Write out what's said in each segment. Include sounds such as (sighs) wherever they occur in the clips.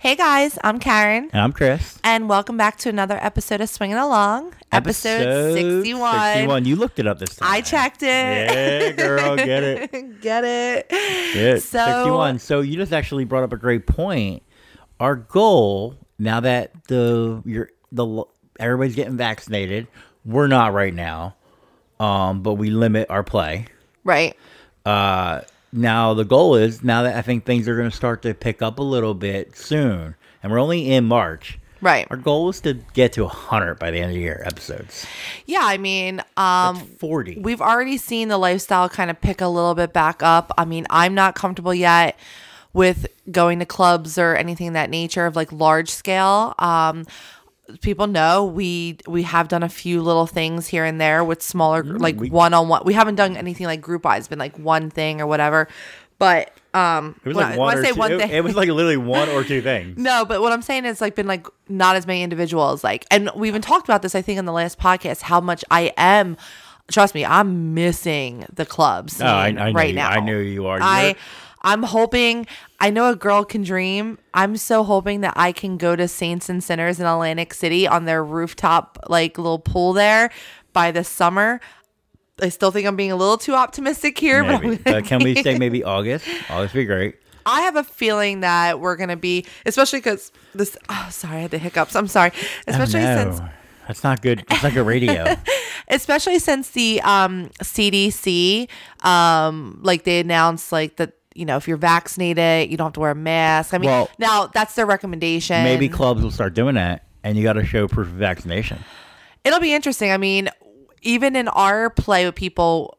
Hey guys, I'm Karen, And I'm Chris. and welcome back to another episode of Swinging Along, episode, 61. 61. You looked it up this time. I checked it. Yeah, girl, get it. (laughs) Get it. So- 61. So you just actually brought up a great point. Our goal now that the you're the everybody's getting vaccinated, we're not right now. Um, but we limit our play. Right. Uh, now the goal is now that I think things are going to start to pick up a little bit soon, and we're only in March. Right. Our goal is to get to 100 by the end of the year episodes. Yeah, I mean, um, 40. we've already seen the lifestyle kind of pick a little bit back up. I mean, I'm not comfortable yet with going to clubs or anything of that nature of like large scale. Um, people know we we have done a few little things here and there with smaller like one on one. We haven't done anything like group wise, been like one thing or whatever. But um, It was like I- one or say two. one it, thing, it was like literally one or two (laughs) things. no, but what I'm saying is like been like not as many individuals like and we even talked about this I think in the last podcast how much I am trust me, I'm missing the clubs Oh, I- I right you- now. I know you are. I You're- I'm hoping I know a girl can dream. I'm so hoping that I can go to Saints and Sinners in Atlantic City on their rooftop like little pool there by the summer. I still think I'm being a little too optimistic here, but Maybe. I'm But can we say (laughs) maybe August? August would be great. I have a feeling that we're gonna be, especially because this. Oh, sorry, I had the hiccups. I'm sorry. Especially Oh, since, no. that's not good. That's not good radio. (laughs) especially since the um, CDC, um, like they announced, like that you know if you're vaccinated, you don't have to wear a mask. I mean, Well- now that's their recommendation. maybe clubs will start doing that, and you got to show proof of vaccination. it'll be interesting. I mean, even in our play with people,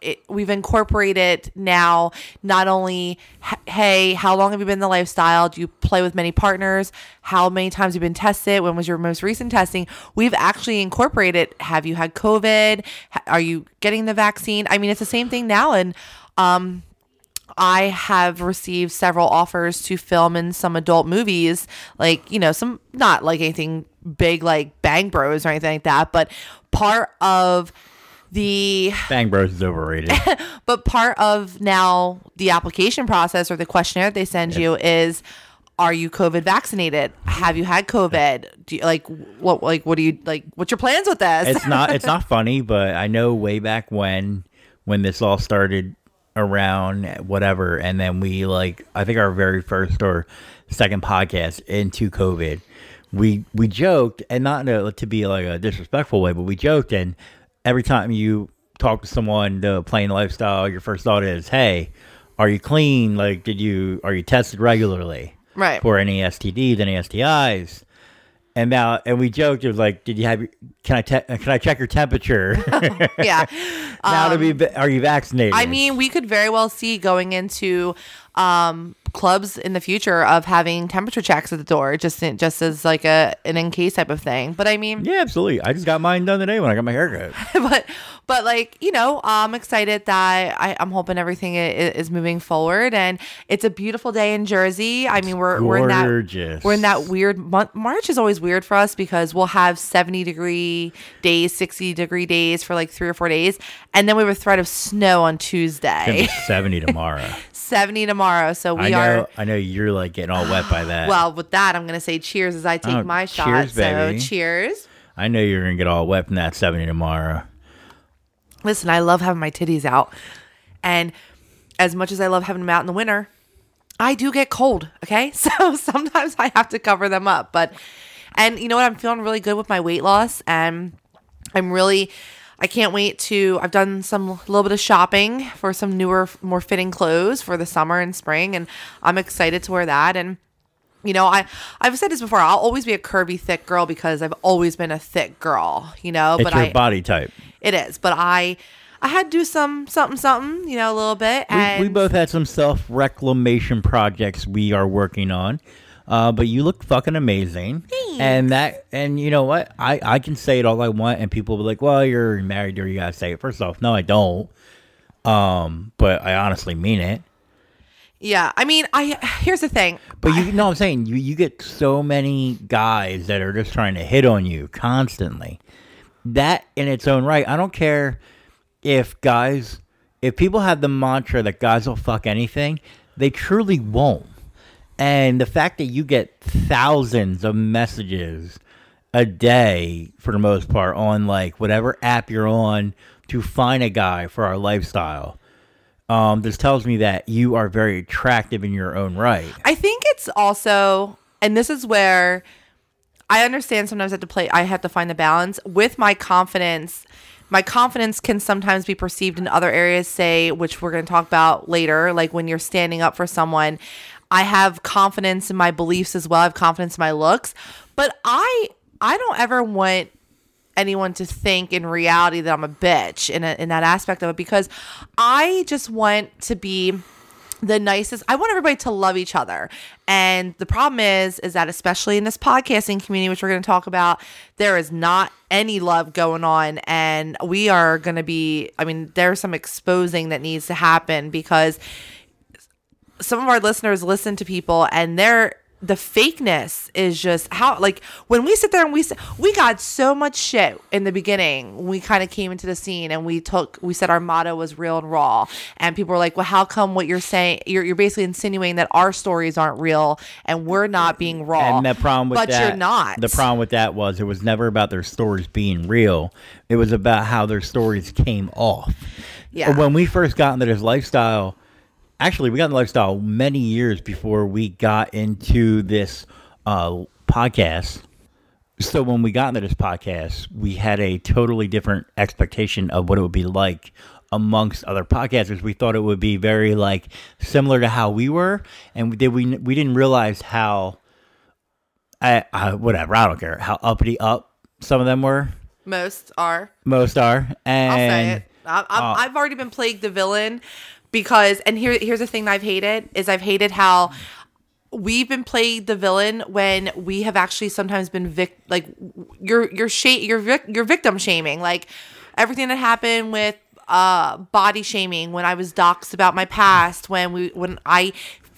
it, we've incorporated now not only hey, how long have you been in the lifestyle? Do you play with many partners? How many times have you been tested? When was your most recent testing? We've actually incorporated. Have you had COVID? Are you getting the vaccine? I mean, it's the same thing now, and um. I have received several offers to film in some adult movies, like, you know, some not like anything big like Bang Bros or anything like that, but part of the Bang Bros is overrated. (laughs) but part of now the application process or the questionnaire they send you is are you COVID vaccinated? Have you had COVID? Do you like what like what do you like what's your plans with this? it's not. It's (laughs) not funny, but I know way back when, when this all started around whatever, and then we like I think our very first or second podcast into COVID, we we joked and not in a, to be like a disrespectful way, but we joked and every time you talk to someone the plain lifestyle, your first thought is, "Hey, are you clean? Like, did you are you tested regularly Right. for any STDs, any STIs?" And now, and we joked, it was like, "Did you have? Can I te- can I check your temperature?" (laughs) yeah. (laughs) now to um, be, are you vaccinated? I mean, we could very well see going into um, clubs in the future of having temperature checks at the door, just in, just as like a an in case type of thing. But I mean, yeah, absolutely. I just got mine done today when I got my haircut. (laughs) but but like you know, I'm excited that I, I'm hoping everything is, is moving forward, and it's a beautiful day in Jersey. I mean, we're we're in that we're in that weird month. March is always weird for us because we'll have 70 degree days, 60 degree days for like three or four days, and then we have a threat of snow on Tuesday. gonna be seventy (laughs) tomorrow. 70 tomorrow. So we I know. are. I know you're like getting all wet by (gasps) that. Well, with that, I'm going to say cheers as I take Oh, my shot. cheers, so baby. cheers. I know you're gonna get all wet from that seventy tomorrow. Listen, I love having my titties out. And as much as I love having them out in the winter, I do get cold. Okay. (laughs) So sometimes I have to cover them up. But, and you know what? I'm feeling really good with my weight loss. And I'm really, I can't wait to, I've done some little bit of shopping for some newer, more fitting clothes for the summer and spring. And I'm excited to wear that. And, you know, I I've said this before. I'll always be a curvy, thick girl because I've always been a thick girl. You know, It's but your I body type. it is, but I I had to do some something something, you know, a little bit. We, we both had some self reclamation projects we are working on. Uh, but you look fucking amazing, and that, and you know what? I I can say it all I want, and people will be like, "Well, you're married, or you gotta say it." First off, no, I don't. Um, but I honestly mean it. yeah, I mean, I here's the thing. But you know what I'm saying? You you get so many guys that are just trying to hit on you constantly. That in its own right, I don't care if guys if people have the mantra that guys will fuck anything, they truly won't. And the fact that you get thousands of messages a day for the most part on like whatever app you're on to find a guy for our lifestyle. Um, this tells me that you are very attractive in your own right. I think it's also, and this is where I understand sometimes I have to play, I have to find the balance with my confidence. My confidence can sometimes be perceived in other areas, say, which we're going to talk about later, like when you're standing up for someone. I have confidence in my beliefs as well. I have confidence in my looks, but I I don't ever want anyone to think in reality that I'm a bitch in a, in that aspect of it because I just want to be the nicest. I want everybody to love each other. And the problem is is that especially in this podcasting community which we're going to talk about, there is not any love going on and we are going to be I mean there's some exposing that needs to happen because some of our listeners listen to people and they're the fakeness is just how like when we sit there and we we got so much shit in the beginning we kind of came into the scene and we took we said our motto was real and raw and people were like well how come what you're saying you're, you're basically insinuating that our stories aren't real and we're not being raw And the problem with but that, you're not The problem with that was it was never about their stories being real. It was about how their stories came off. Yeah. When we first got into this lifestyle, actually, we got in the lifestyle many years before we got into this uh, podcast. So when we got into this podcast, we had a totally different expectation of what it would be like amongst other podcasters. We thought it would be very like similar to how we were, and we did we we didn't realize how I, I whatever I don't care how uppity up some of them were. most are Most are, and I'll say it. I, I'm, uh, I've already been plagued the villain because, and here, here's the thing that I've hated is I've hated how we've been played the villain when we have actually sometimes been vic like you're you're sh- you're vic- you're victim shaming like everything that happened with uh body shaming when I was doxxed about my past when we when I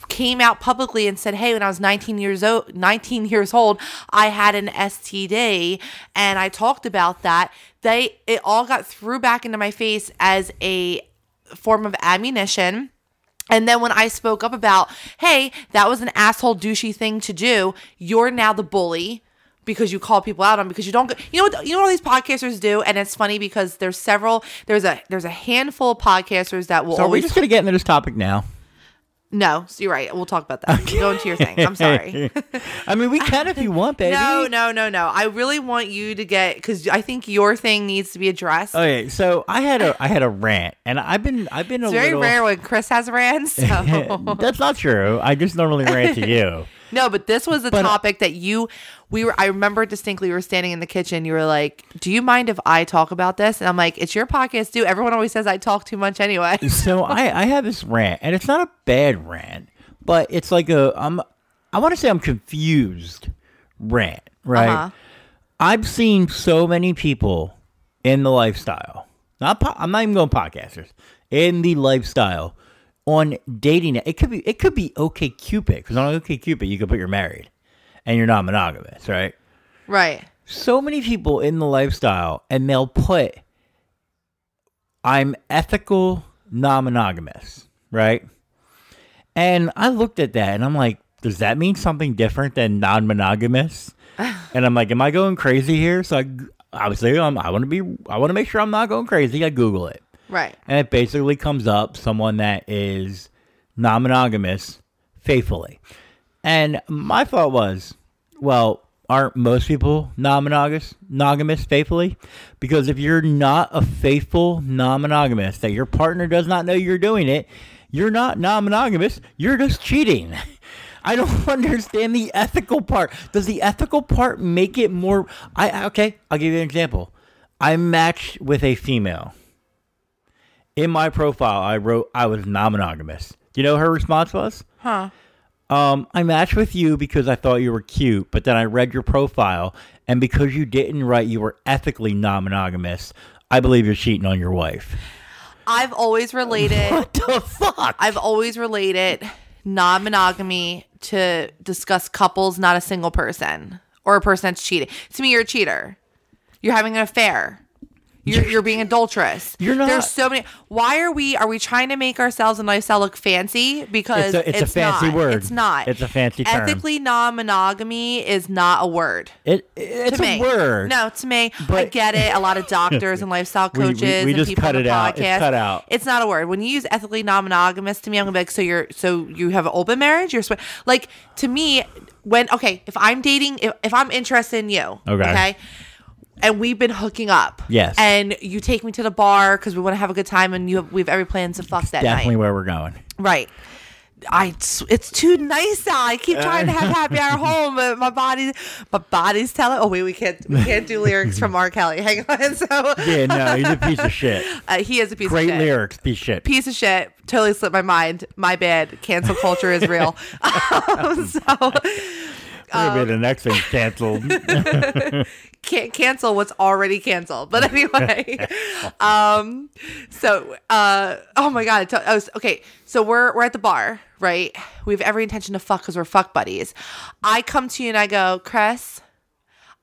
came out publicly and said, "Hey, when I was 19 years old, 19 years old, I had an STD," and I talked about that. They it all got threw back into my face as a form of ammunition. And then when I spoke up about, "Hey, that was an asshole douchey thing to do," you're now the bully because you call people out on because you don't go- you know what you know what all these podcasters do and it's funny because there's several there's a there's a handful of podcasters that will so are we always just gonna get into this topic now? No, so you're right. We'll talk about that. Go into your thing. I'm sorry. (laughs) I mean, we can if you want, baby. no, no, no, no. I really want you to get because I think your thing needs to be addressed. Okay, so I had a I had a rant, and I've been I've been a very little. rare when Chris has rants. So. (laughs) That's not true. I just normally rant to (laughs) you. No, but this was a But- uh, topic that you we were. I remember distinctly. We were standing in the kitchen. You were like, "Do you mind if I talk about this?" And I'm like, "It's your podcast, dude. Everyone always says I talk too much anyway." (laughs) So I I have this rant, and it's not a bad rant, but it's like a I'm I want to say I'm confused rant, right? Uh-huh. I've seen so many people in the lifestyle. Not po- I'm not even going podcasters in the lifestyle on dating. It could be it could be OK Cupid because on OK Cupid you could put you're married and you're not monogamous, right? right. so many people in the lifestyle and they'll put I'm ethical non-monogamous, right? And I looked at that and I'm like, does that mean something different than non-monogamous? (sighs) and I'm like, am I going crazy here? So I obviously um, I want to be I want to make sure I'm not going crazy. I Google it. Right. And it basically comes up someone that is non monogamous faithfully. And my thought was, well, aren't most people non monogamous faithfully? Because if you're not a faithful non monogamous, that your partner does not know you're doing it, you're not non monogamous, you're just cheating. (laughs) I don't (laughs) understand the ethical part. Does the ethical part make it more I okay, I'll give you an example. I matched with a female in my profile, I wrote I was non-monogamous. Do you know what her response was? Huh. Um, I matched with you because I thought you were cute, but then I read your profile, and because you didn't write you were ethically non-monogamous, I believe you're cheating on your wife. I've always related. (laughs) What the fuck? I've always related non monogamy to discuss couples, not a single person or a person that's cheating. To me, you're a cheater. You're having an affair. You're, you're being adulterous. (laughs) You're not. There's so many. Why are we? Are we trying to make ourselves and lifestyle look fancy? Because It's a- it's a fancy not. word. It's not. It's a fancy term. Ethically non-monogamy is not a word. It, it's a word. No, to me, I get it. A lot of (laughs) doctors and lifestyle We- we- coaches we and just people cut on the it out. It's podcast. cut out. It's not a word. When you use ethically non-monogamous, to me, I'm gonna be like, so you're so you have an open marriage. You're like to me when okay, if I'm dating, if, if I'm interested in you, Okay. okay. And we've been hooking up. Yes. And you take me to the bar because we want to have a good time, and you have, we have every plan to fuck that Definitely night. where we're going. Right. I it's, it's too nice out. I keep trying to have (laughs) happy hour home, but my body my body's telling. Oh wait, we can't we can't do lyrics from R. Kelly. Hang on. (laughs) So Yeah, no, he's a piece of shit. (laughs) uh, he is a piece Great of shit. Great lyrics, piece of shit. Piece of shit. Totally slipped my mind. My bad. Cancel culture is real. um, so Maybe the next thing's canceled. (laughs) can't cancel what's already canceled. But anyway, (laughs) um, so uh, oh my god, tell- oh, okay. So we're we're at the bar, right? We have every intention to fuck because we're fuck buddies. I come to you and I go, Chris,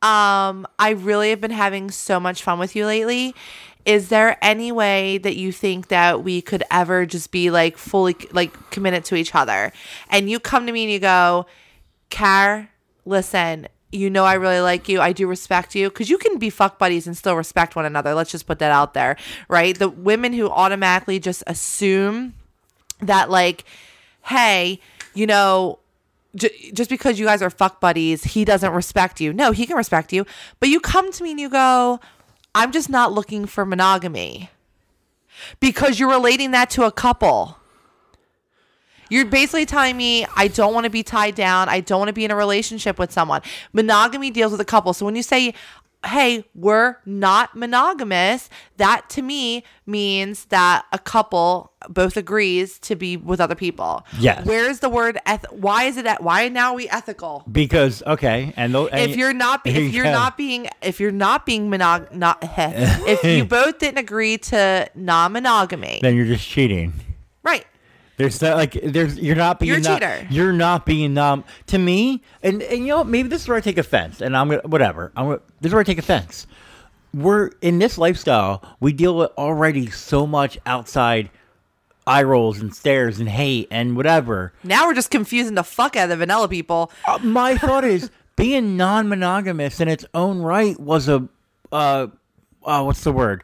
um, I really have been having so much fun with you lately. Is there any way that you think that we could ever just be like fully like committed to each other? And you come to me and you go, Car, listen, you know I really like you. I do respect you because you can be fuck buddies and still respect one another. Let's just put that out there, right? The women who automatically just assume that, like, hey, you know, j- just because you guys are fuck buddies, he doesn't respect you. No, he can respect you. But you come to me and you go, I'm just not looking for monogamy because you're relating that to a couple. You're basically telling me I don't want to be tied down. I don't want to be in a relationship with someone. Monogamy deals with a couple. So when you say, hey, we're not monogamous, that to me means that a couple both agrees to be with other people. Yes. Where's the word eth- why is it at why now are we ethical? because okay, and, and if you're not be- if you you're go. not being if you're not being monog not (laughs) if you (laughs) both didn't agree to non-monogamy. then you're just cheating. right. There's that like there's you're not being You're a cheater. You're not being um to me and and you know maybe this is where I take offense and I'm gonna whatever I'm gonna, this is where I take offense. We're in this lifestyle we deal with already so much outside eye rolls and stares and hate and whatever. Now we're just confusing the fuck out of the vanilla people. Uh, my (laughs) thought is being non-monogamous in its own right was a uh, uh what's the word?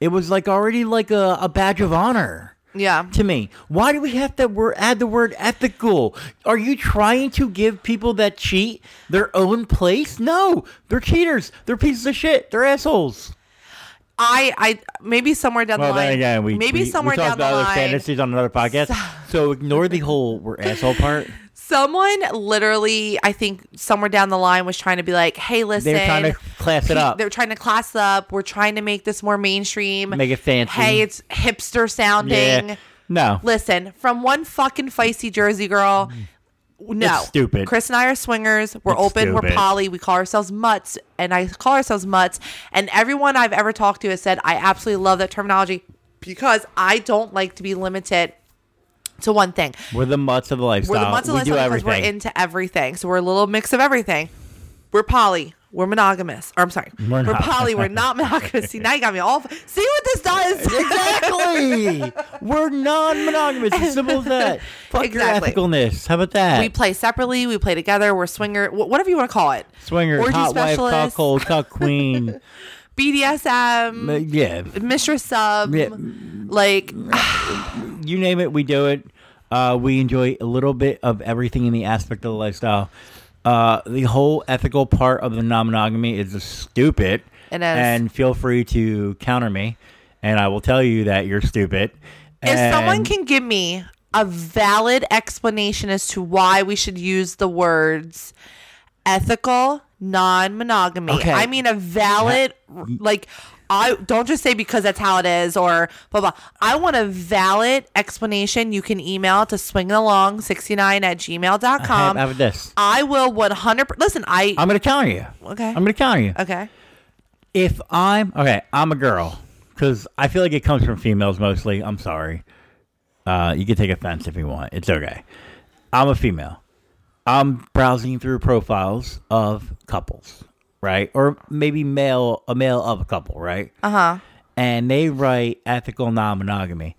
It was like already like a, a badge of honor. Yeah. to me. Why do we have to word, add the word ethical? Are you trying to give people that cheat their own place? No, they're cheaters. They're pieces of shit. They're assholes. I, I maybe somewhere down Well, the line. again, we maybe we, somewhere we down the about other line. fantasies on another podcast. (laughs) So ignore the whole we're asshole part. Someone literally, I think somewhere down the line was trying to be like, "Hey, listen." They're trying to class it up. They're trying to class up. We're trying to make this more mainstream. Make it fancy. Hey, it's hipster sounding. Yeah. No. Listen, from one fucking feisty Jersey girl. No, It's stupid. Chris and I are swingers. We're It's open. We're poly. We call ourselves mutts, and I call ourselves mutts. And everyone I've ever talked to has said I absolutely love that terminology because I don't like to be limited to one thing. We're the mutts of the lifestyle. We're the mutts of we the do lifestyle because everything. we're into everything. So we're a little mix of everything. We're poly. We're monogamous. Or I'm sorry. We're We're, poly. We're not (laughs) monogamous. See, now you got me all. See what this does? (laughs) exactly. we're non-monogamous. As simple as that. (laughs) Fuck Exactly. your ethicalness. How about that? we play separately. We play together. We're swinger. wh- Whatever you want to call it. Swingers, Orgy hot wife, specialist. cuckold, cuck queen. BDSM. Uh, yeah, Mistress sub. Yeah. Like (sighs) you name it, we do it. Uh, we enjoy a little bit of everything in the aspect of the lifestyle. Uh, the whole ethical part of the non-monogamy is stupid. It is. And feel free to counter me, and I will tell you that you're stupid. if someone can give me a valid explanation as to why we should use the words ethical non-monogamy Okay. i mean a valid like i don't just say because that's how it is or blah blah i want a valid explanation you can email to swingalong69 at gmail.com how about this? i will one hundred percent listen i I'm going to counter you. okay I'm going to counter you. okay if I'm okay, I'm a girl because I feel like it comes from females mostly. I'm sorry. Uh, you can take offense if you want. It's okay. I'm a female. I'm browsing through profiles of couples, right? Or maybe male, a male of a couple, right? uh-huh and they write ethical non-monogamy.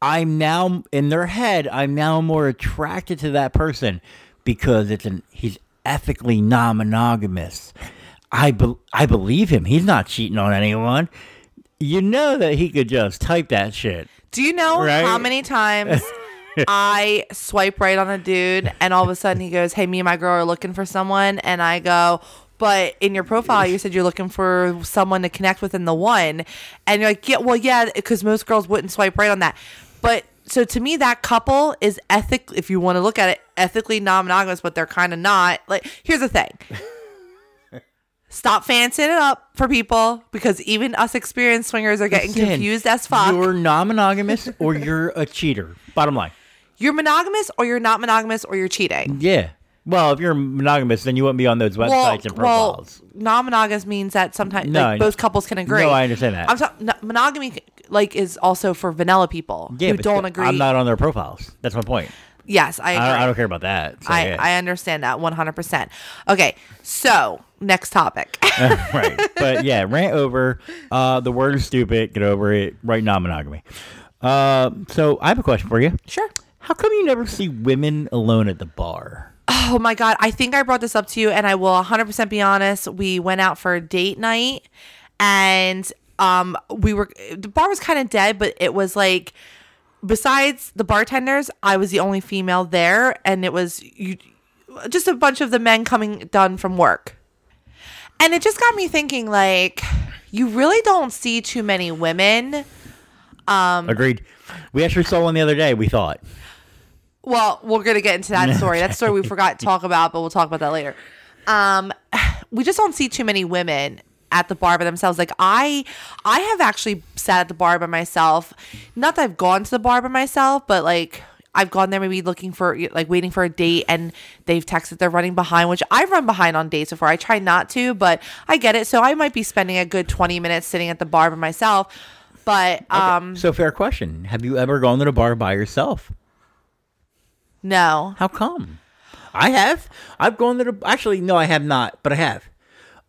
I'm now in their head. I'm now more attracted to that person because it's an he's ethically non-monogamous. I be, I believe him. He's not cheating on anyone. You know that he could just type that shit. Do you know Right? how many times (laughs) I swipe right on a dude and all of a sudden he goes, Hey, me and my girl are looking for someone. And I go, But in your profile, you said you're looking for someone to connect with in the one. And you're like, Yeah, well, yeah, because most girls wouldn't swipe right on that. But so to me, that couple is ethic, if you want to look at it, ethically non monogamous, but they're kind of not. Like, here's the thing. Stop fancying it up for people because even us experienced swingers are getting Listen, confused as fuck. You're non-monogamous or you're a cheater. Bottom line. You're monogamous or you're not monogamous or you're cheating. Yeah. Well, if you're monogamous, then you wouldn't be on those websites and profiles. non-monogamous means that sometimes No, like, both couples can agree. No, I understand that. I'm talking monogamy like is also for vanilla people yeah, who don't agree. I'm not on their profiles. That's my point. yes, I agree. I, I don't care about that. So, I, yeah. I understand that 100%. Okay, so next topic. (laughs) right. But yeah, rant over. Uh, the word is stupid. Get over it. Right non-monogamy. Uh, so I have a question for you. sure. How come you never see women alone at the bar? Oh my God. I think I brought this up to you, and I will 100% be honest. We went out for a date night, and um, we were, the bar was kind of dead, but it was like, besides the bartenders, I was the only female there, and it was you, just a bunch of the men coming done from work. And it just got me thinking, like, you really don't see too many women. Um, Agreed. We actually saw one the other day. We thought. Well, we're gonna get into that (laughs) story. That story we forgot to talk about, but we'll talk about that later. Um, we just don't see too many women at the bar by themselves. Like I, I have actually sat at the bar by myself. Not that I've gone to the bar by myself, but like I've gone there maybe looking for like waiting for a date, and they've texted they're running behind, which I've run behind on dates before. I try not to, but I get it. So I might be spending a good twenty minutes sitting at the bar by myself. But um, So fair question. Have you ever gone to the bar by yourself? No. How come? I have. I've gone to the. Actually, no, I have not, but I have.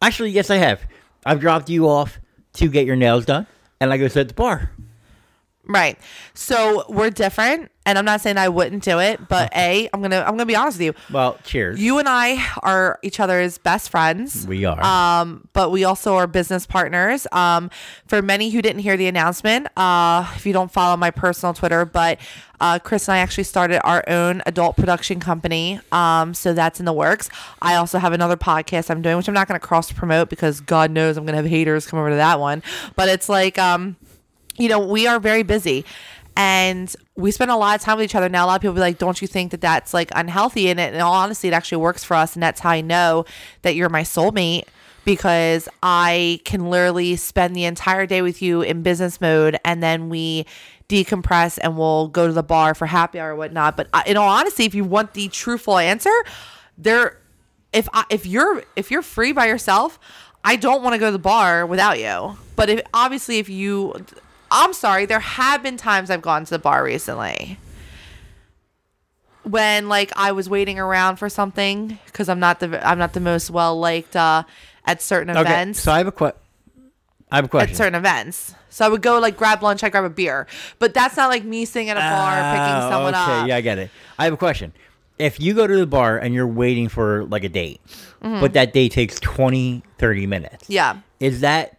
Actually, yes, I have. I've dropped you off to get your nails done, and like I go sit at the bar. Right. So we're different, and I'm not saying I wouldn't do it, but a, I'm gonna I'm gonna be honest with you. Well, cheers. You and I are each other's best friends. we are. Um, but we also are business partners. Um, for many who didn't hear the announcement, uh, if you don't follow my personal Twitter, but uh, Chris and I actually started our own adult production company. Um, so that's in the works. I also have another podcast I'm doing, which I'm not going to cross promote because God knows I'm going to have haters come over to that one. But it's like, um, you know, we are very busy and we spend a lot of time with each other. Now, a lot of people be like, don't you think that that's like unhealthy? And it, in all honesty, it actually works for us. And that's how I know that you're my soulmate because I can literally spend the entire day with you in business mode and then we decompress and we'll go to the bar for happy hour or whatnot. But uh, in all honesty, if you want the truthful answer, there, if I, if you're if you're free by yourself, I don't want to go to the bar without you. But if obviously if you I'm sorry, there have been times I've gone to the bar recently. When like I was waiting around for something cuz I'm not the I'm not the most well liked uh at certain okay. events. So I have a que- I have a question. at certain events. So I would go like grab lunch, I grab a beer. But that's not like me sitting at a bar picking Oh, someone okay, up. yeah, I get it. I have a question. If you go to the bar and you're waiting for like a date, but that date takes 20, 30 minutes, Mm-hmm. Yeah. is that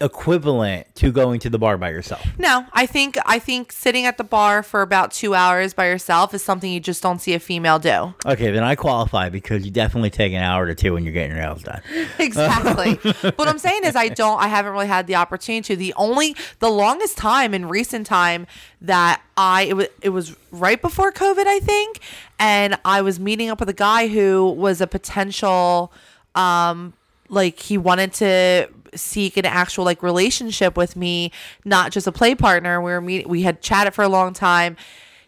equivalent to going to the bar by yourself? No, I think I think sitting at the bar for about two hours by yourself is something you just don't see a female do. Okay, then I qualify because you definitely take an hour to two when you're getting your nails done. (laughs) Exactly. what I'm saying is I (laughs) don't I haven't really had the opportunity to. The only the longest time in recent time that I it was it was right before COVID, I think, and I was meeting up with a guy who was a potential um like he wanted to seek an actual like relationship with me, not just a play partner. We were meeting we had chatted for a long time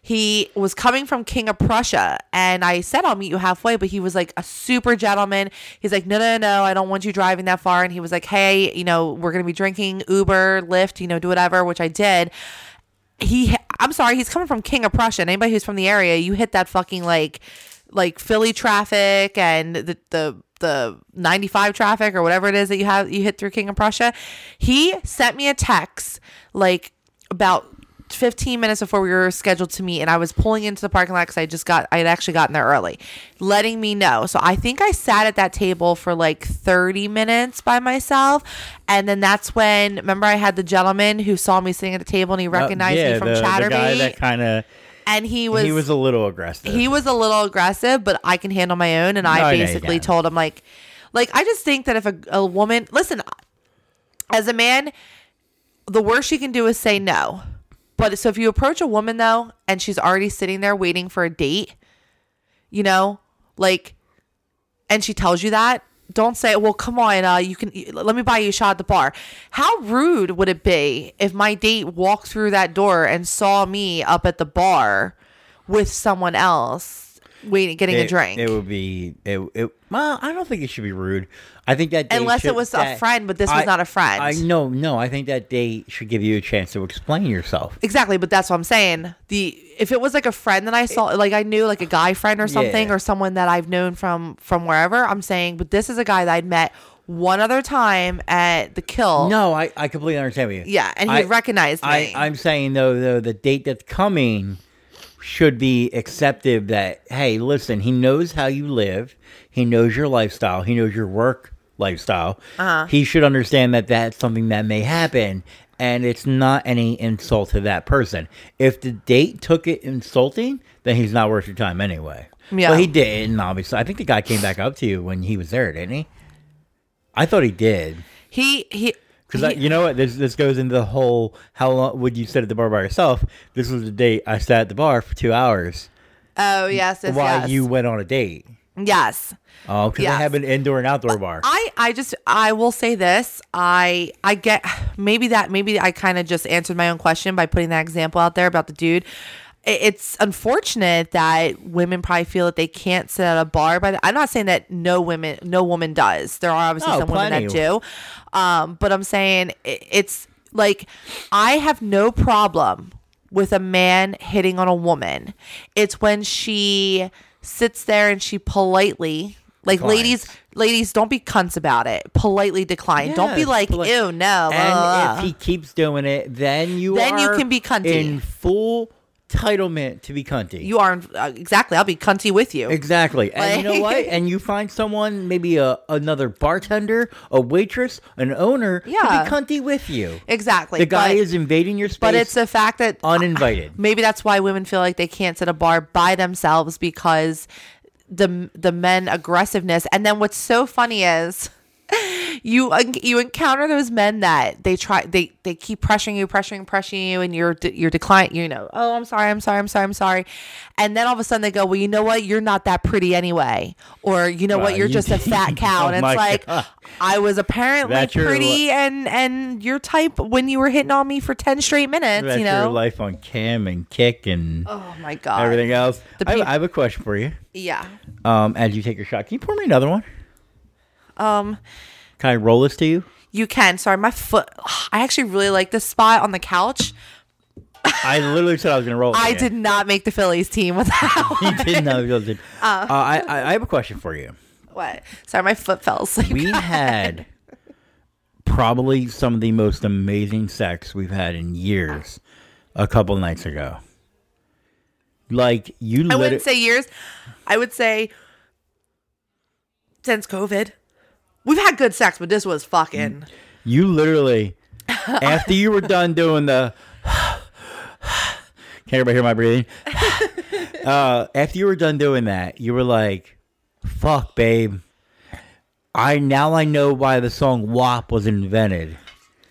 he was coming from King of Prussia, and I said I'll meet you halfway, but he was like a super gentleman. He's like, no, no, no, I don't want you driving that far. And he was like, hey, you know, we're gonna be drinking Uber, Lyft, you know, do whatever, which I did. He, I'm sorry, he's coming from King of Prussia. And anybody who's from the area, you hit that fucking like, like Philly traffic and the the the 95 traffic or whatever it is that you have you hit through King of Prussia. He sent me a text like about 15 minutes before we were scheduled to meet and I was pulling into the parking lot because I just got I had actually gotten there early, letting me know. So I think I sat at that table for like 30 minutes by myself. And then that's when remember I had the gentleman who saw me sitting at the table and he recognized me from Uh, the, the guy that kind of and he was he was a little aggressive. he was a little aggressive, but I can handle my own. And I you basically told him like, like I just think that if a, a woman, listen, as a man, the worst you can do is say no. But so if you approach a woman though, and she's already sitting there waiting for a date, you know, like, and she tells you that, don't say, "Well, come on, uh, you can let me buy you a shot at the bar." How rude would it be if my date walked through that door and saw me up at the bar with someone else waiting, getting a drink? It would be it. it well, I don't think it should be rude. I think that Unless it should- was a friend, but this was not a friend. I no no. I think that date should give you a chance to explain yourself. Exactly, but that's what I'm saying. The if it was like a friend that I saw, like I knew like a guy friend or something, Yeah. or someone that I've known from from wherever, I'm saying. But this is a guy that I'd met one other time at the kill. No, I, I completely understand you. Yeah, and he I- recognized me. I, I'm saying though, though the date that's coming should be accepted. That hey, listen, he knows how you live. He knows your lifestyle. He knows your work lifestyle. Uh-huh. He should understand that that's something that may happen, and it's not any insult to that person. If the date took it insulting, then he's not worth your time anyway. Yeah. Well, he didn't. Obviously, I think the guy came back up to you when he was there, didn't he? I thought he did. he he. Because he- you know what, this this goes into the whole how long would you sit at the bar by yourself? This was the date I sat at the bar for two hours oh yes, yes, while yes. you went on a date. yes. Oh, because Yes. I have an indoor and outdoor bar. I I just I will say this. I I get (sighs) maybe that maybe I kind of just answered my own question by putting that example out there about the dude. It's unfortunate that women probably feel that they can't sit at a bar. But I'm not saying that no women, no woman does. There are obviously Oh, some women that do. Um, but I'm saying it's like I have no problem with a man hitting on a woman. It's when she sits there and she politely, like Declines. ladies, ladies, don't be cunts about it. Politely decline. don't be like, poli- ew, no. and if he keeps doing it, then you Then you can be cunty. in full entitlement to be cunty. you are uh, exactly. I'll be cunty with you. Exactly. And you know what? (laughs) And you find someone, maybe a another bartender, a waitress, an owner, Yeah. to be cunty with you. Exactly. The guy but, is invading your space but it's the fact that uninvited. (laughs) maybe that's why women feel like they can't sit a bar by themselves because the the men aggressiveness and then what's so funny is (laughs) you you encounter those men that they try they they keep pressuring you pressuring pressuring you and you're you're decline you know oh i'm sorry i'm sorry i'm sorry i'm sorry. And then all of a sudden they go well you know what? You're not that pretty anyway. Or you know Wow, what you're you- just a fat (laughs) cow. Oh and it's like God. i was apparently That's pretty and and your type when you were hitting on me for 10 straight minutes That's you know? your life on Cam and Kick and oh my god. everything else. The I, I have a question for you. yeah. Um, as you take your shot, can you pour me another one? um Can I roll this to you? you can sorry my foot i actually really like this spot on the couch I literally said I was going to roll. it I did not make the Phillies team with that. (laughs) You did not. You did. Uh, I, I I have a question for you. what? Sorry, my foot fell asleep. We (laughs) had probably some of the most amazing sex we've had in years. A couple nights ago, like you. I wouldn't it- say years. I would say since COVID. We've had good sex, but this was fucking. You literally, (laughs) after you were done doing the, (sighs) can everybody hear my breathing? (sighs) uh, after you were done doing that, you were like, "Fuck, babe." I now I know why the song "WAP" was invented.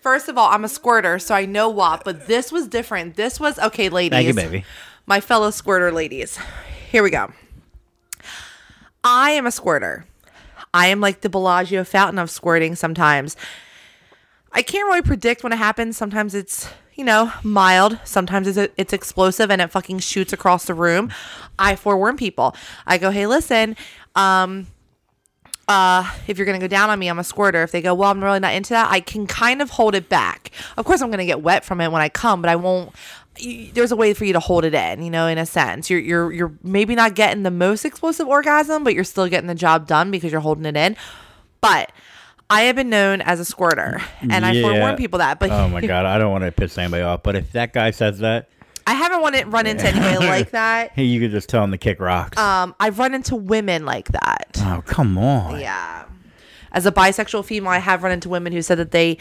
First of all, I'm a squirter, so I know what, but this was different. This was okay, ladies. Thank you, baby. My fellow squirter ladies. Here we go. I am a squirter. I am like the Bellagio fountain of squirting sometimes. I can't really predict when it happens. Sometimes it's, you know, mild. Sometimes it's, it's explosive and it fucking shoots across the room. I forewarn people. I go, hey, listen, um, uh, if you're gonna go down on me, I'm a squirter. If they go, well, I'm really not into that, I can kind of hold it back. Of course, I'm gonna get wet from it when I come, but I won't. There's a way for you to hold it in, you know, in a sense. You're you're you're maybe not getting the most explosive orgasm, but you're still getting the job done because you're holding it in. But I have been known as a squirter, and I forewarn people that. But Oh my (laughs) god, I don't want to piss anybody off, but if that guy says that, I haven't run, it, run into anybody like (laughs) that. hey, you could just tell him to kick rocks. Um, I've run into women like that. oh come on. Yeah. As a bisexual female, I have run into women who said that they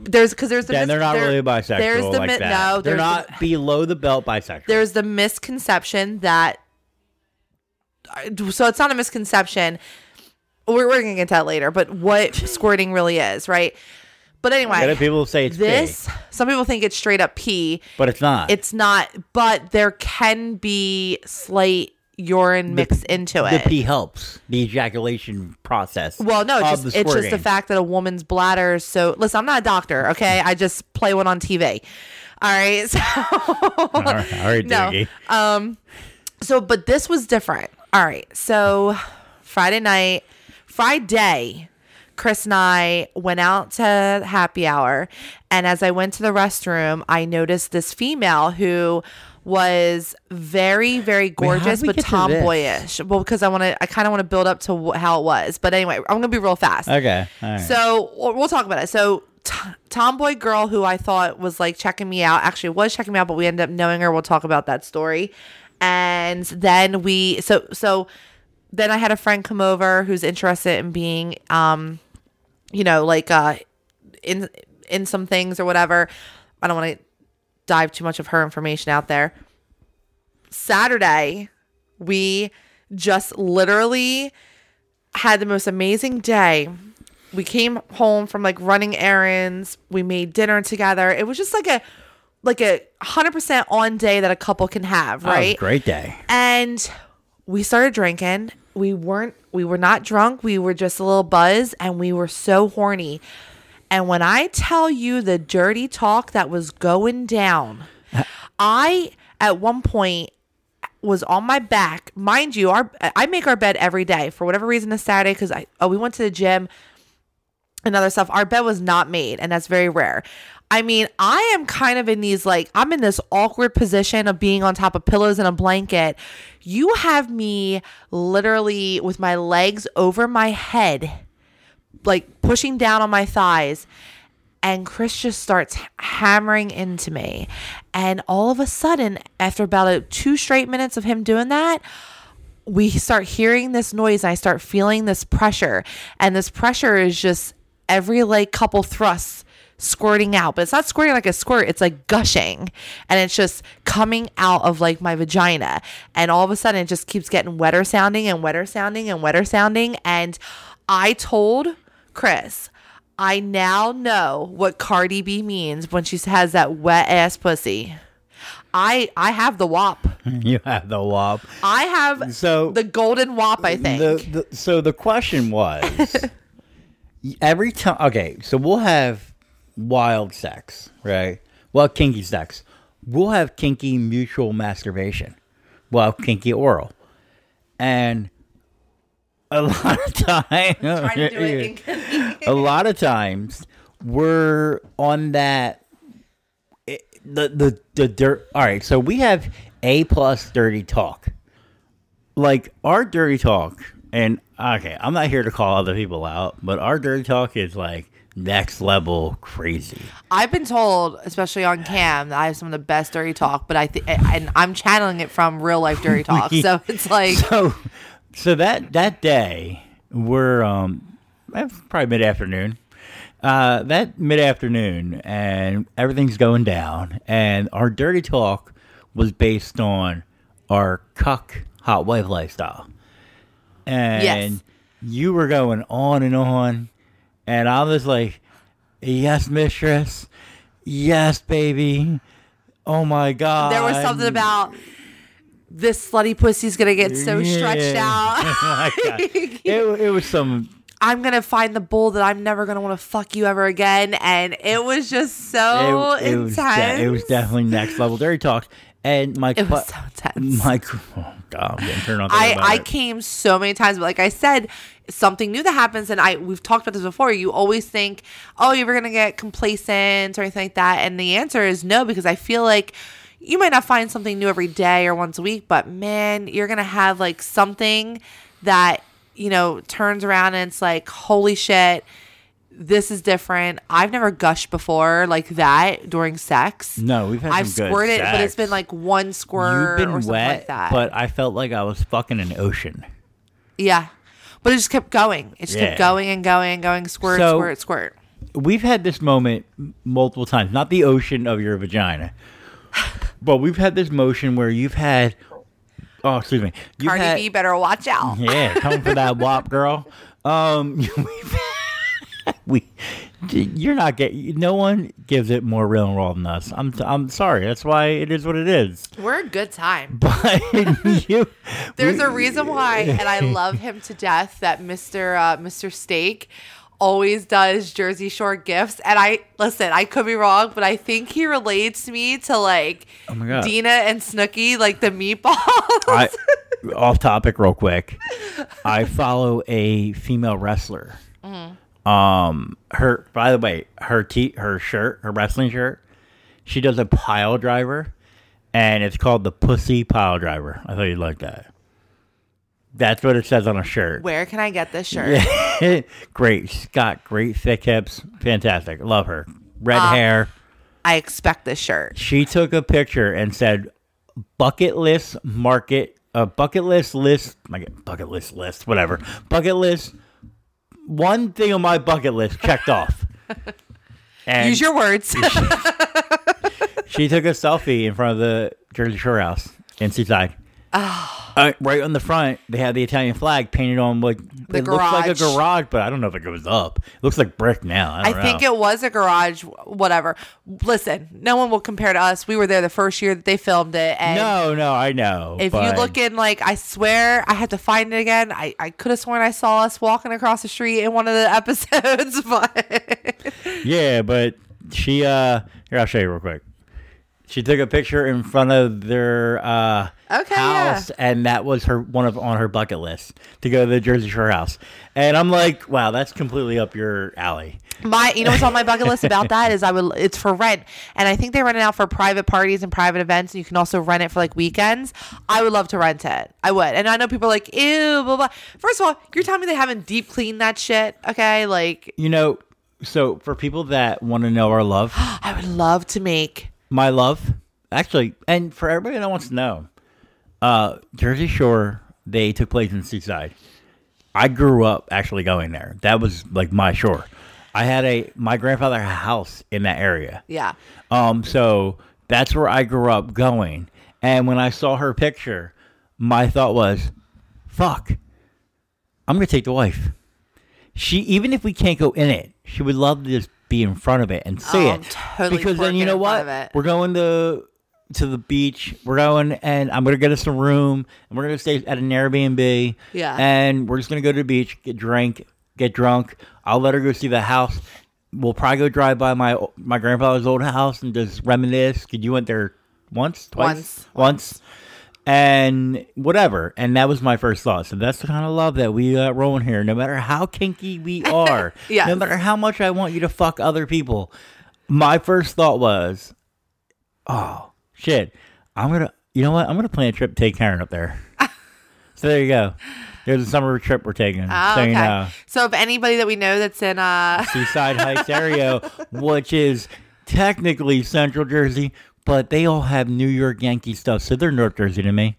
there's because there's the Yeah, mis- they're not there- really bisexual There's the like mi- that. no, they're not The, below the belt bisexual. there's the misconception that so it's not a misconception. We're, we're gonna get to that later, but what squirting really is, right? But anyway, people say it's this big, some people think it's straight up pee. but it's not. It's not, but there can be slight urine mixed into it. the pee helps the ejaculation process. Well, no, it's just, the it's just the fact that a woman's bladder. is So listen, I'm not a doctor, okay? I just play one on TV. All right, (laughs) so All right, all right no, Doogie. um, so but this was different. All right, so Friday night, Friday, Chris and I went out to happy hour, and as I went to the restroom, I noticed this female who was very, very gorgeous, we but tomboyish. Well, because I want to, I kind of want to build up to wh- how it was. But anyway, I'm gonna be real fast. Okay. All right. So we'll we'll talk about it. So t- tomboy girl who I thought was like checking me out actually was checking me out, but we ended up knowing her. We'll talk about that story. And then we so so then I had a friend come over who's interested in being um you know like uh in in some things or whatever. I don't want to dive too much of her information out there. Saturday, we just literally had the most amazing day. We came home from like running errands. We made dinner together. It was just like a like a hundred percent on day that a couple can have, That was a right? great day. And we started drinking. We weren't we were not drunk. We were just a little buzz and we were so horny. And when I tell you the dirty talk that was going down, I at one point was on my back. Mind you, our I make our bed every day for whatever reason this Saturday because I oh we went to the gym and other stuff. Our bed was not made, and that's very rare. I mean, I am kind of in these like I'm in this awkward position of being on top of pillows and a blanket. You have me literally with my legs over my head, like pushing down on my thighs. And Chris just starts hammering into me. And all of a sudden, after about two straight minutes of him doing that, we start hearing this noise and I start feeling this pressure. And this pressure is just every like couple thrusts squirting out. But it's not squirting like a squirt, it's like gushing. And it's just coming out of like my vagina. And all of a sudden it just keeps getting wetter sounding and wetter sounding and wetter sounding. And I told Chris, I now know what Cardi B means when she has that wet ass pussy. I I have the wop. (laughs) You have the wop. I have So the golden wop. I think. The, the so the question was (laughs) every time. Okay, so we'll have wild sex, right? Well, kinky sex. We'll have kinky mutual masturbation. Well, kinky oral, and a (laughs) lot of times, Trying to do it (laughs) a lot of times we're on that it- the the the dirt all right so we have a plus dirty talk. Like our dirty talk and okay i'm not here to call other people out but our dirty talk is like next level crazy. I've been told, especially on cam, that I have some of the best dirty talk, but I think, and I'm channeling it from real life dirty talk. (laughs) So it's like, so so that that day we're um eh, probably mid afternoon uh that mid afternoon and everything's going down and our dirty talk was based on our cuck hot wife lifestyle. And Yes. you were going on and on and i was like yes mistress. Yes baby. Oh my god there was something about this slutty pussy's gonna get so stretched (laughs) out. (laughs) It, it was some I'm gonna find the bull that I'm never gonna want to fuck you ever again, and it was just so it, it was intense. de- it was definitely next level dirty talk and my It was so intense. my oh god I'm turned on I, I it. came so many times, but like I said, something new that happens, and I we've talked about this before. You always think, oh, you're gonna get complacent or anything like that, and the answer is no, because I feel like you might not find something new every day or once a week, but man, you're gonna have like something that you know turns around and it's like, holy shit, this is different. I've never gushed before like that during sex. No, we've had I've some good squirted, but it's been like one squirt You've been or something wet, like that. but I felt like I was fucking an ocean. yeah, but it just kept going. It just Yeah. kept going and going and going. Squirt, So- squirt, squirt. We've had this moment multiple times, not the ocean of your vagina, (laughs) but we've had this motion where you've had. Oh, excuse me. You've Cardi had, B better watch out. Yeah, come for that (laughs) wop, girl. Um, (laughs) we, you're not getting. No one gives it more real and raw than us. I'm, I'm sorry. That's why it is what it is. We're a good time. (laughs) But you, There's a reason why, and I love him to death. That Mister uh, Mister Steak always does Jersey Shore gifts, and I listen. I could be wrong, but I think he relates me to like Oh my God. Dina and Snooki, like the meatballs. I, (laughs) off topic, real quick. I follow a female wrestler. Um, her. By the way, her t her shirt, her wrestling shirt. She does a pile driver, and it's called the Pussy Pile Driver. I thought you'd like that. That's what it says on a shirt. Where can I get this shirt? (laughs) great. She's got great thick hips. Fantastic. Love her. Red Uh, hair. I expect this shirt. She took a picture and said, "Bucket list market, uh, bucket list list, my bucket list list, whatever, bucket list. One thing on my bucket list checked off." And (laughs) Use your words. (laughs) she took a selfie in front of the Jersey Shore house in Seaside. Uh, right on the front, they had the Italian flag painted on like The it looks like a garage. but I don't know if it goes up. It looks like brick now. I, I think know. it was a garage, whatever. Listen, no one will compare to us. We were there the first year that they filmed it, and No, no, I know. If but- you look in, like, I swear I had to find it again. I, I could have sworn I saw us walking across the street in one of the (laughs) episodes, (laughs) but Yeah, but she uh here I'll show you real quick. She took a picture in front of their uh Okay, house and that was her one of on her bucket list to go to the Jersey Shore house. And I'm like, wow, that's completely up your alley. my, you know what's on my bucket list about that is I would, (laughs) it's for rent. And I think they rent it out for private parties and private events. And you can also rent it for like weekends. I would love to rent it. I would. And I know people are like, ew, blah, blah. First of all, you're telling me they haven't deep cleaned that shit. Okay. Like, You know, so for people that want to know our love, (gasps) I would love to make, my love, actually, and for everybody that wants to know, uh Jersey Shore, they took place in Seaside. I grew up actually going there. That was like my shore. I had a my grandfather had a house in that area. yeah. Um, so that's where I grew up going. And when I saw her picture, my thought was, fuck, I'm gonna take the wife. She even if we can't go in it, she would love to just be in front of it and see Oh, it. totally because then you know what? front of it. We're going to to the beach. We're going and I'm gonna get us a room and we're gonna stay at an Airbnb. Yeah. And we're just gonna go to the beach, get drink, get drunk. I'll let her go see the house. We'll probably go drive by my my grandfather's old house and just reminisce. Cause you went there once, twice, Once. once, and whatever. And that was my first thought. So that's the kind of love that we got rolling here. No matter how kinky we (laughs) are, Yes. no matter how much I want you to fuck other people, my first thought was, oh shit, I'm gonna. You know what? I'm gonna plan a trip to take Karen up there. (laughs) so there you go. There's a summer trip we're taking. Oh, so okay. you know. So if anybody that we know that's in, uh, Seaside Heights area, (laughs) which is technically Central Jersey, but they all have New York Yankee stuff, so they're North Jersey to me.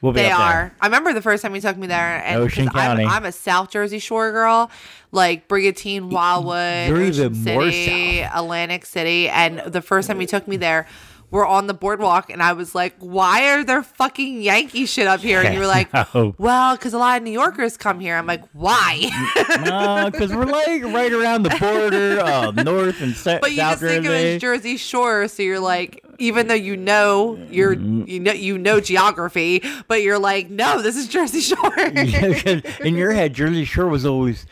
We'll be They are. I remember the first time you took me there, and Ocean 'cause I'm- County. I'm, a South Jersey Shore girl, like Brigantine, Wildwood, You're Ocean more City, Atlantic City. And the first time you took me there, we're on the boardwalk, and I was like, "Why are there fucking Yankee shit up here?" And you were like, (laughs) No. "Well, because a lot of New Yorkers come here." I'm like, "Why?" (laughs) No, because we're like right around the border of North and Se- But you South just think of it Jersey. as Jersey Shore, so you're like, even though you know you're Mm-hmm. you know you know geography, but you're like, no, this is Jersey Shore. (laughs) Yeah, in your head, Jersey Shore was always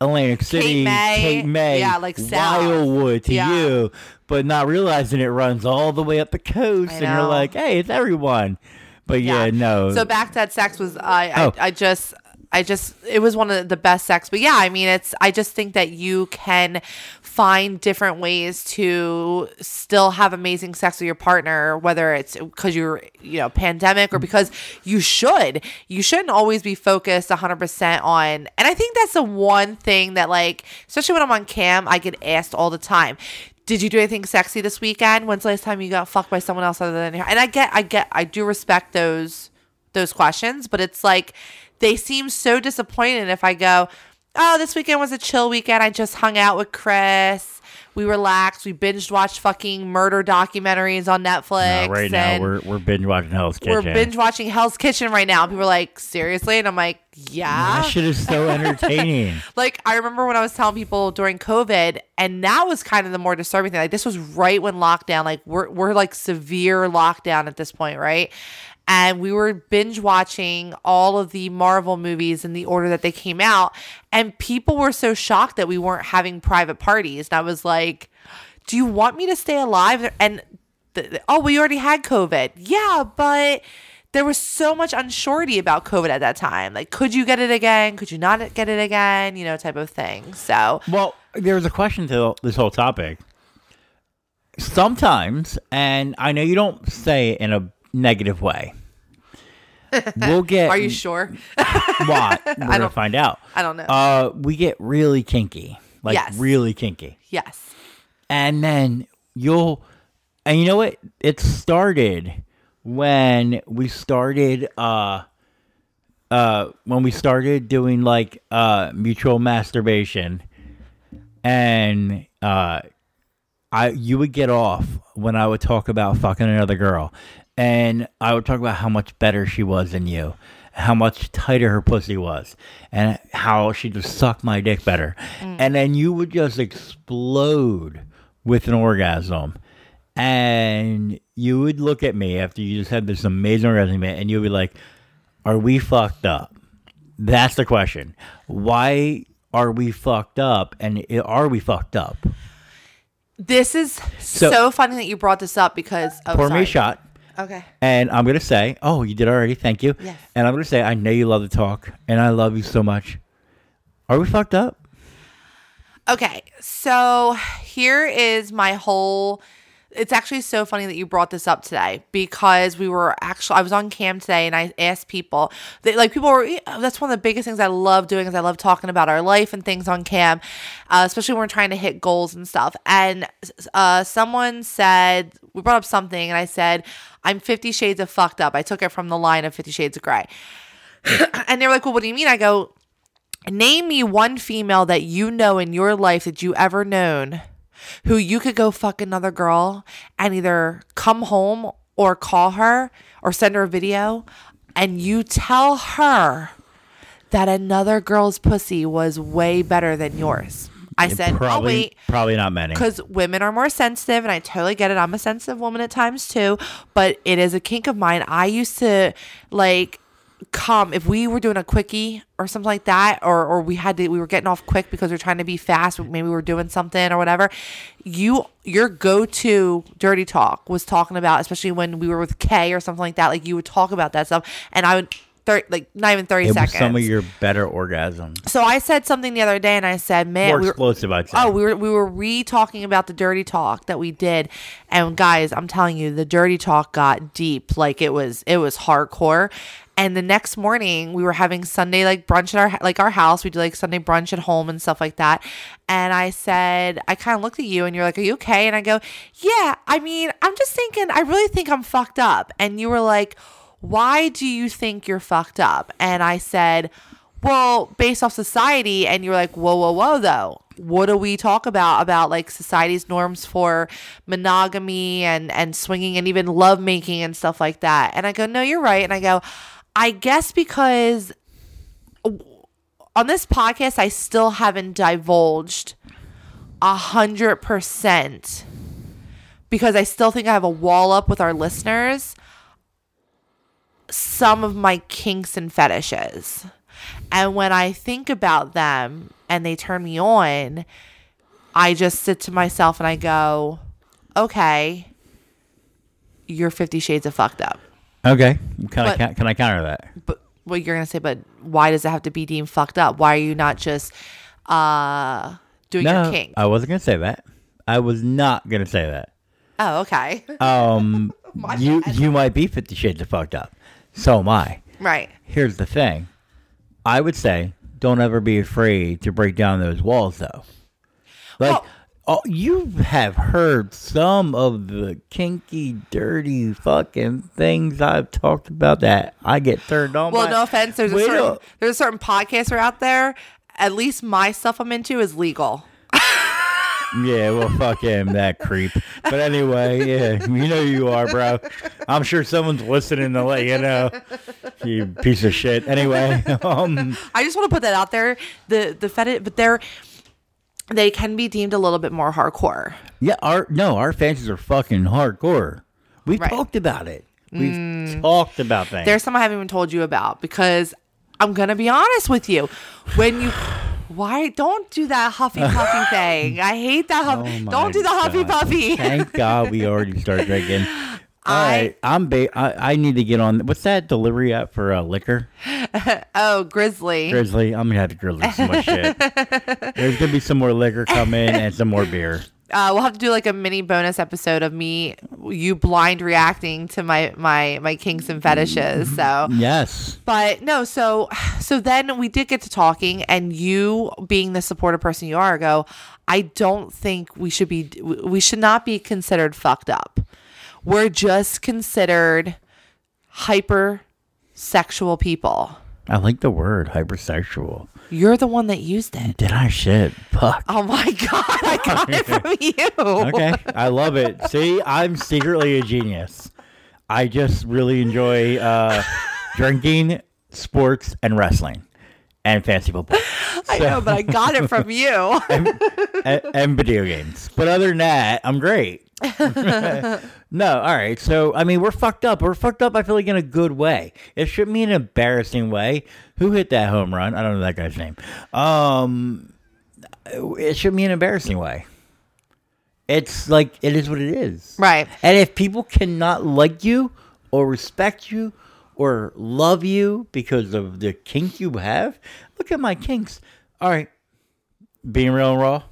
Atlantic City, May. Cape May, Yeah, like south. Wildwood to Yeah. you, but not realizing it runs all the way up the coast, and you're like, hey, it's everyone. But yeah, no. So back to that sex was I I, Oh. I just I just it was one of the best sex. But yeah, I mean, it's I just think that you can find different ways to still have amazing sex with your partner, whether it's because you're you know pandemic or because you should. You shouldn't always be focused 100% on. And I think that's the one thing that like, especially when I'm on cam, I get asked all the time. Did you do anything sexy this weekend? When's the last time you got fucked by someone else other than her? And I get, I get, I do respect those those questions, but it's like they seem so disappointed if I go, "Oh, this weekend was a chill weekend. I just hung out with Chris. We relaxed. We binged watched fucking murder documentaries on Netflix. Uh, right now, we're we're binge watching Hell's Kitchen. we're binge watching Hell's Kitchen right now." People are like, "Seriously?" And I'm like, "Yeah." That shit is so (laughs) entertaining. like I remember when I was telling people during COVID, and that was kind of the more disturbing thing. Like this was right when lockdown, like we're we're like severe lockdown at this point, right? And we were binge watching all of the Marvel movies in the order that they came out, and people were so shocked that we weren't having private parties. And I was like, "Do you want me to stay alive?" And th- th- oh, we already had COVID. Yeah, but there was so much unsurety about COVID at that time. Like, could you get it again? Could you not get it again? You know, type of thing. So, Well, there's a question to this whole topic. Sometimes, and I know you don't say it in a negative way. (laughs) We'll get are you sure? (laughs) what (laughs) we're gonna don't- find out. I don't know. Uh, we get really kinky, like Yes. really kinky, yes. and then you'll, and you know what? It started when we started. Uh, uh, when we started doing like uh mutual masturbation, and uh, I you would get off when I would talk about fucking another girl, and I would talk about how much better she was than you, how much tighter her pussy was, and how she just sucked my dick better, mm. and then you would just explode with an orgasm. And you would look at me after you just had this amazing orgasm, and you'd be like, "Are we fucked up?" That's the question. Why are we fucked up? And are we fucked up? This is so, So- funny that you brought this up because oh, Pour me sorry. a shot. Okay. And I'm gonna say, oh, you did already. Thank you. Yes. And I'm gonna say, I know you love to talk, and I love you so much. Are we fucked up? Okay. So here is my whole. It's actually so funny that you brought this up today because we were actually I was on cam today and I asked people that like people were that's one of the biggest things I love doing is I love talking about our life and things on cam, uh, especially when we're trying to hit goals and stuff. And uh, someone said we brought up something and I said I'm Fifty Shades of fucked up. I took it from the line of Fifty Shades of Grey, (clears throat) and they were like, "Well, what do you mean?" I go, Name me one female that you know in your life that you ever known who you could go fuck another girl and either come home or call her or send her a video and you tell her that another girl's pussy was way better than yours. I said, oh, probably, wait probably not many. because women are more sensitive and i totally get it i'm a sensitive woman at times too but it is a kink of mine i used to like come if we were doing a quickie or something like that or or we had to we were getting off quick because we are trying to be fast maybe we were doing something or whatever you your go-to dirty talk was talking about especially when we were with kay or something like that like you would talk about that stuff and i would thir- like not even 30 it was seconds some of your better orgasms. so i said something the other day and i said man More we were, explosive, I'd say. Oh, we were we were re talking about the dirty talk that we did, and guys, I'm telling you, the dirty talk got deep. Like it was it was hardcore. And the next morning, we were having Sunday like brunch at our like our house. We do like Sunday brunch at home and stuff like that. And I said, I kind of looked at you, and you're like, "Are you okay?" And I go, "Yeah." I mean, I'm just thinking. I really think I'm fucked up. And you were like, "Why do you think you're fucked up?" And I said well, based off society, and you're like, whoa, whoa, whoa, though. What do we talk about about like society's norms for monogamy and and swinging and even love making and stuff like that? And I go, no, you're right. And I go, I guess because on this podcast, I still haven't divulged a hundred percent because I still think I have a wall up with our listeners. Some of my kinks and fetishes. And when I think about them and they turn me on, I just sit to myself and I go, okay, you're 50 shades of fucked up. Okay. Can I But- ca- can I counter that? But well, you're gonna say, but why does it have to be deemed fucked up? Why are you not just uh doing your No, kink? I wasn't gonna say that. I was not gonna say that. oh, okay. (laughs) Um, (laughs) you you might be Fifty Shades of fucked up. So am I. right. Here's the thing. I would say don't ever be afraid to break down those walls, though. Like, Well- oh, you have heard some of the kinky, dirty, fucking things I've talked about that I get turned on. Well, by. no offense. There's a certain up. there's a certain podcaster out there. At least my stuff I'm into is legal. (laughs) Yeah, well, fuck him, that creep. But anyway, yeah, you know who you are, bro. I'm sure someone's listening to let you know. You piece of shit. Anyway, (laughs) um, I just want to put that out there. The the fetish, but they're they can be deemed a little bit more hardcore. yeah, our no, our fantasies are fucking hardcore. We've Right. Mm. talked about it. We've talked about things. There's some I haven't even told you about because I'm gonna be honest with you. When you (sighs) why don't do that huffy puffy (laughs) thing? I hate that huff. Oh don't do the huffy God. puffy. Thank God we already started drinking. (laughs) I, I am ba- I, I need to get on. What's that delivery app for uh, liquor? (laughs) Oh, Drizly. Drizly. I'm gonna have to Drizly some more shit. (laughs) There's gonna be some more liquor coming and some more beer. Uh, we'll have to do like a mini bonus episode of me, you blind reacting to my my my kinks and fetishes. So Yes. But no, so so then we did get to talking, and you being the supportive person you are, go. I don't think we should be. We should not be considered fucked up. We're just considered hyper sexual people. I like the word hypersexual. You're the one that used it. Did I shit? Fuck. Oh my (laughs) god! I got it from you. Okay. I love it. See, I'm secretly a genius. I just really enjoy uh, drinking, sports, and wrestling, and fancy football. I know, but I got it from (laughs) you. and, and video games. But other than that, I'm great. (laughs) no, all right. So I mean, we're fucked up. We're fucked up. I feel like in a good way. It shouldn't be an embarrassing way. Who hit that home run? I don't know that guy's name. Um, it shouldn't be an embarrassing way. It's like it is what it is. right. And if people cannot like you or respect you or love you because of the kink you have, look at my kinks. All right. Being real and raw.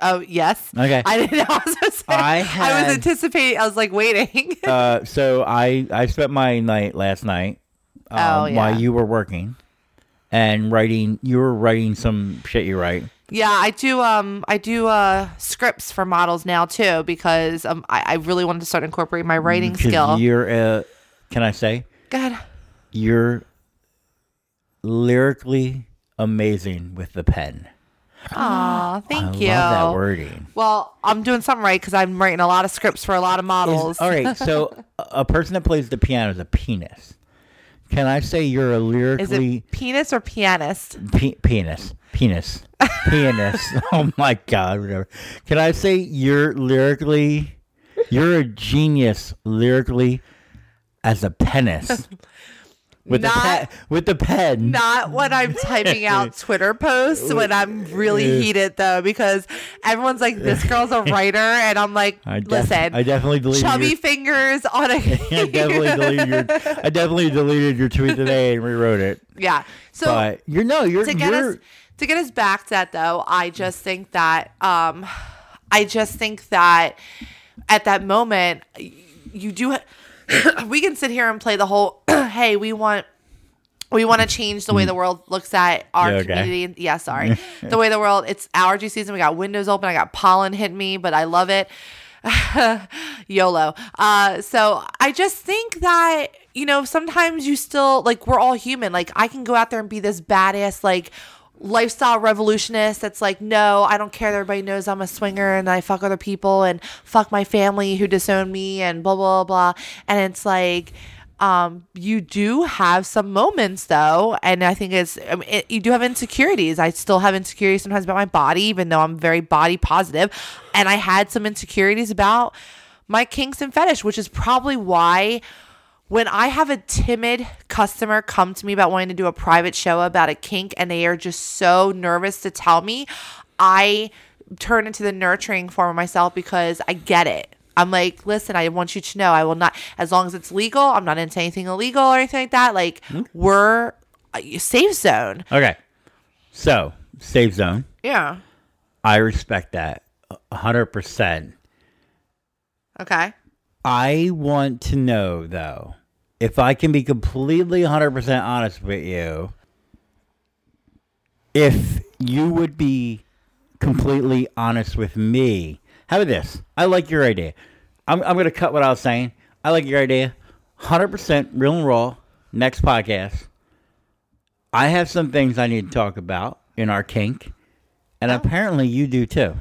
Oh yes. Okay. I didn't know. I was, say- I I was anticipating. I was like waiting. (laughs) uh, so I I spent my night last night um, Oh, yeah. while you were working and writing. You were writing some shit you write. Yeah, I do. Um, I do uh scripts for models now too because um, I, I really wanted to start incorporating my writing skill. You're uh, can I say God, you're lyrically amazing with the pen. Aw, thank I you. love that wording. Well, I'm doing something right because I'm writing a lot of scripts for a lot of models. Is- all right, so (laughs) a person that plays the piano is a penis. Can I say you're a Is lyrically it penis or pianist? Pe- penis, penis, pianist. (laughs) oh my god, whatever. Can I say you're lyrically, you're a genius lyrically as a penis (laughs) with the Not- pen, with the pen. Not when I'm typing out (laughs) Twitter posts when I'm really heated though, because everyone's like, "This girl's a (laughs) writer," and I'm like, I def- "Listen, I definitely deleted chubby your, fingers on a (laughs) I definitely deleted your, I definitely deleted your tweet today and rewrote it. yeah." So But you're no, you're to get you're us to get us back to that though i just think that um i just think that at that moment you do ha- (coughs) we can sit here and play the whole (coughs) hey we want we want to change the way the world looks at our okay? community. Yeah, sorry. the way the world, it's allergy season. We got windows open. I got pollen hit me, but I love it. (laughs) YOLO. Uh, so I just think that, you know, sometimes you still, like, we're all human. Like, I can go out there and be this badass, like, lifestyle revolutionist that's like, no, I don't care everybody knows I'm a swinger and I fuck other people and fuck my family who disown me and blah, blah, blah. And it's like, um, you do have some moments though, and I think it's I mean, it, you do have insecurities. I still have insecurities sometimes about my body, even though I'm very body positive, and I had some insecurities about my kinks and fetish, which is probably why when I have a timid customer come to me about wanting to do a private show about a kink and they are just so nervous to tell me, I turn into the nurturing form of myself because I get it. I'm like, listen, I want you to know I will not, as long as it's legal, I'm not into anything illegal or anything like that. Like, hmm? we're uh, a safe zone. Okay. So, safe zone. Yeah. I respect that a 100%. Okay. I want to know, though, if I can be completely 100% honest with you, if you would be completely honest with me. How about this? I like your idea. I'm, I'm going to cut what I was saying. I like your idea. 100% real and raw. Next podcast. I have some things I need to talk about in our kink, and oh. apparently you do too.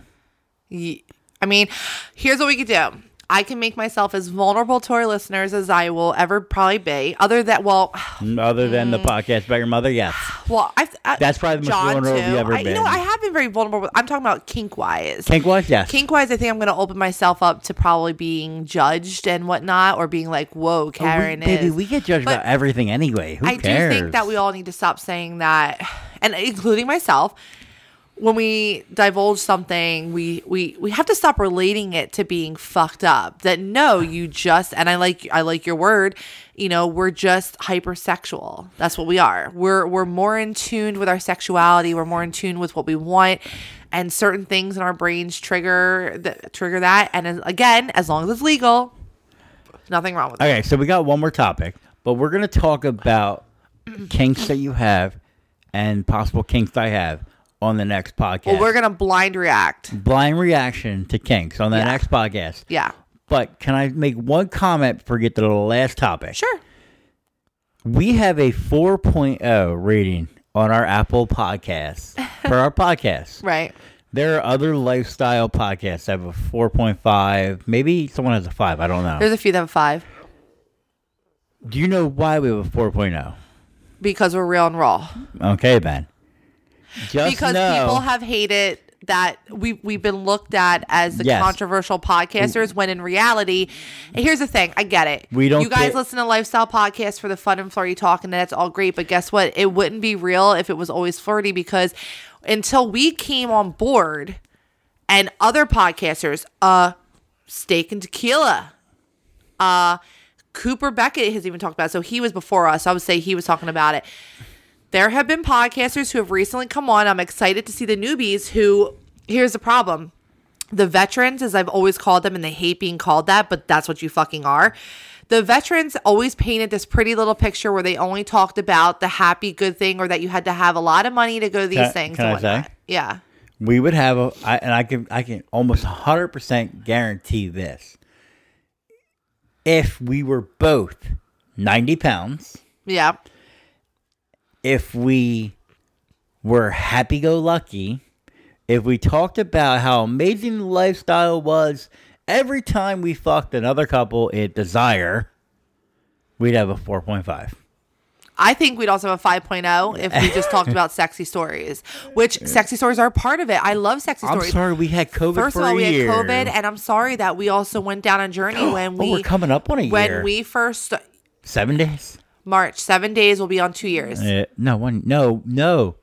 Ye- I mean, here's what we could do. I can make myself as vulnerable to our listeners as I will ever probably be. Other than, well, (sighs) Other than the podcast about your mother, yes. (sighs) well, I, I That's probably the most John vulnerable too. you've ever I, You know. I have been very vulnerable. With, I'm talking about kink wise. Kink wise, yes. Kink wise, I think I'm going to open myself up to probably being judged and whatnot, or being like, "Whoa, Oh, we- Karen baby, we get judged But about everything anyway. Who I cares? do think that we all need to stop saying that, (sighs) and including myself. When we divulge something, we we we have to stop relating it to being fucked up. That no, you just and I like I like your word. You know, we're just hypersexual. That's what we are. We're we're more in tune with our sexuality. We're more in tune with what we want, and certain things in our brains trigger that trigger that. And as- again, as long as it's legal, nothing wrong with it. Okay, so we got one more topic, but we're going to talk about kinks that you have and possible kinks I have on the next podcast. Well, we're gonna blind react. blind reaction to kinks on the Yeah. next podcast. Yeah, But can I make one comment before we get to the last topic? sure. We have a 4.0 rating on our Apple Podcasts for our (laughs) podcast. Right. There are other lifestyle podcasts that have a 4.5. Maybe someone has a 5. I don't know. There's a few that have five Do you know why we have a 4.0? because we're real and raw. Okay, Ben. Just because know, people have hated that we we've been looked at as the Yes. controversial podcasters when in reality here's the thing I get it We don't you guys get- listen to lifestyle podcasts for the fun and flirty talk and that's all great but guess what it wouldn't be real if it was always flirty because until we came on board and other podcasters uh steak and tequila uh Cooper Beckett has even talked about it. So he was before us. I would say he was talking about it. There have been podcasters who have recently come on. I'm excited to see the newbies who, here's the problem. The veterans, as I've always called them, and they hate being called that, but that's what you fucking are. The veterans always painted this pretty little picture where they only talked about the happy, good thing, or that you had to have a lot of money to go to these Can- things. can I say? Yeah. we would have a I, and I can I can almost 100% guarantee this. If we were both 90 pounds, Yeah. If we were happy go lucky, if we talked about how amazing the lifestyle was every time we fucked another couple at Desire, we'd have a 4.5. I think we'd also have a 5.0 if we just talked about (laughs) sexy stories, which sexy stories are part of it. I love sexy stories. I'm stories. sorry we had COVID First for of all, a we had. COVID, and I'm sorry that we also went down a journey (gasps) when Oh, we we're coming up on a when year. we first Seven days? March seven days will be on two years. Uh, no, one. No, no.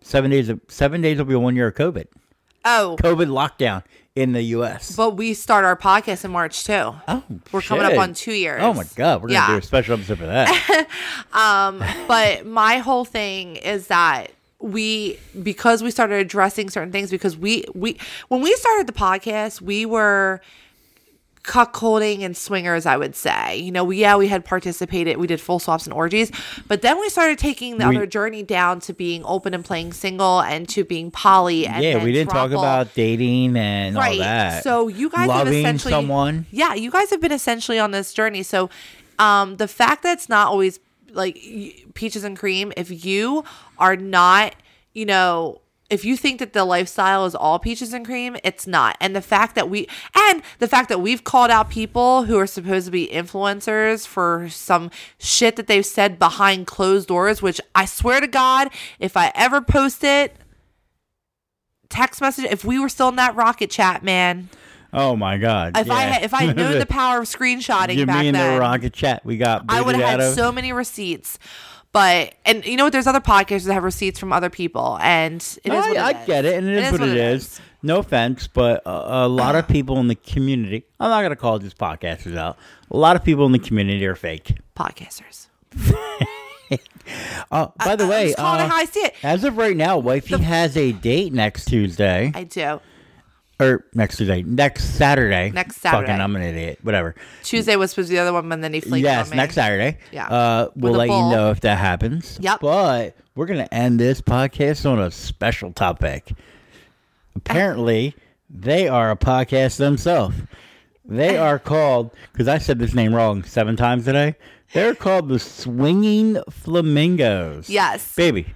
Seven days. Of, seven days will be one year of COVID. Oh, COVID lockdown in the U.S. but we start our podcast in March too. oh, We're coming up on two years. Oh my god, we're gonna do a special episode for that. (laughs) but my whole thing is that we because we started addressing certain things because we we when we started the podcast we were cuckolding and swingers i would say you know we yeah we had participated we did full swaps and orgies but then we started taking the We- other journey down to being open and playing single and to being poly and yeah, we didn't talk about dating and all that. So you guys have essentially someone. Yeah, you guys have been essentially on this journey. So um the fact that it's not always like peaches and cream, if you are not, you know, if you think that the lifestyle is all peaches and cream, it's not. And the fact that we and the fact that we've called out people who are supposed to be influencers for some shit that they've said behind closed doors, which I swear to God, if I ever post it, text message, if we were still in that rocket chat, man, Oh my god. if I yeah. had, if I knew the power of screenshotting (laughs) you back mean then, the rocket chat we got I would have had so many receipts. But and you know what? There's other podcasters that have receipts from other people, and it is I, what it I is. get it, and it is, what it is. No offense, but a, a lot of people in the community. I'm not gonna call these podcasters out. A lot of people in the community are fake. Podcasters. (laughs) Oh, by the way, just uh, it how I see it. as of right now, wifey has a date next Tuesday. I do. Or next Tuesday, next Saturday. Next Saturday. Fucking, I'm an idiot. Whatever. Tuesday was supposed to be the other one, but then he flaked yes, on me. next Saturday. Yeah. Uh, we'll With a let you know if that happens. Yep. But we're gonna end this podcast on a special topic. Apparently, they are a podcast themselves. They are (laughs) called because I said this name wrong seven times today. They're called the Swinging Flamingos. Yes. baby.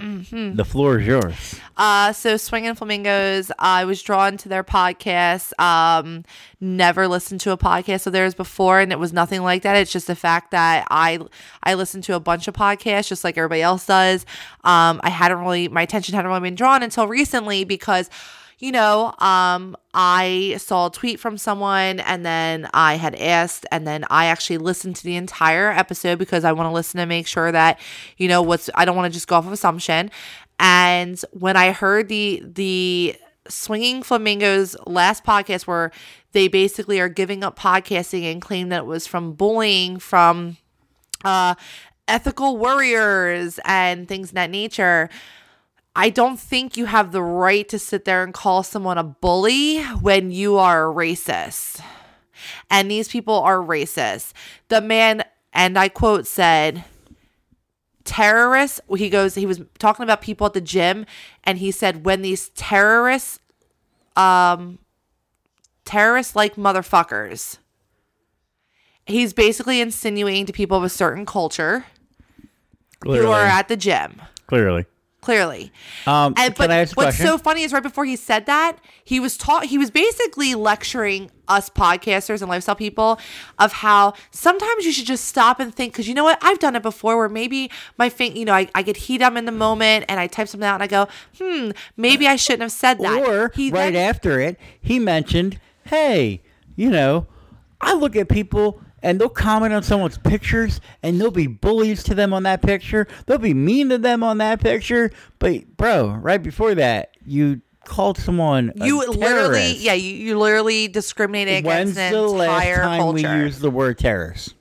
Mm-hmm. The floor is yours. Uh, so Swinging Flamingos, I was drawn to their podcast. Um, never listened to a podcast of theirs before, and it was nothing like that. It's just the fact that I I listened to a bunch of podcasts, just like everybody else does. Um, I hadn't really my attention hadn't really been drawn until recently because. You know, um, I saw a tweet from someone and then I had asked, and then I actually listened to the entire episode because I want to listen to make sure that, you know, what's, I don't want to just go off of assumption. And when I heard the the Swinging Flamingos last podcast where they basically are giving up podcasting and claim that it was from bullying from uh ethical warriors and things that nature. I don't think you have the right to sit there and call someone a bully when you are a racist. And these people are racist. The man, and I quote, said, terrorists he goes he was talking about people at the gym and he said when these terrorists um terrorists like motherfuckers he's basically insinuating to people of a certain culture Clearly. who are at the gym Clearly. Clearly. Um, and but I ask a what's question? so funny is right before he said that, he was taught he was basically lecturing us podcasters and lifestyle people of how sometimes you should just stop and think because you know what? I've done it before where maybe my thing you know I, I get heat up in the moment and I type something out and I go hmm maybe I shouldn't have said that. Or he right then- after it, he mentioned, "Hey, you know, I look at people and they'll comment on someone's pictures and they'll be bullies to them on that picture. They'll be mean to them on that picture. But bro, right before that, you called someone a you literally terrorist. yeah you, you literally discriminated When's against the last time we culture used the word terrorist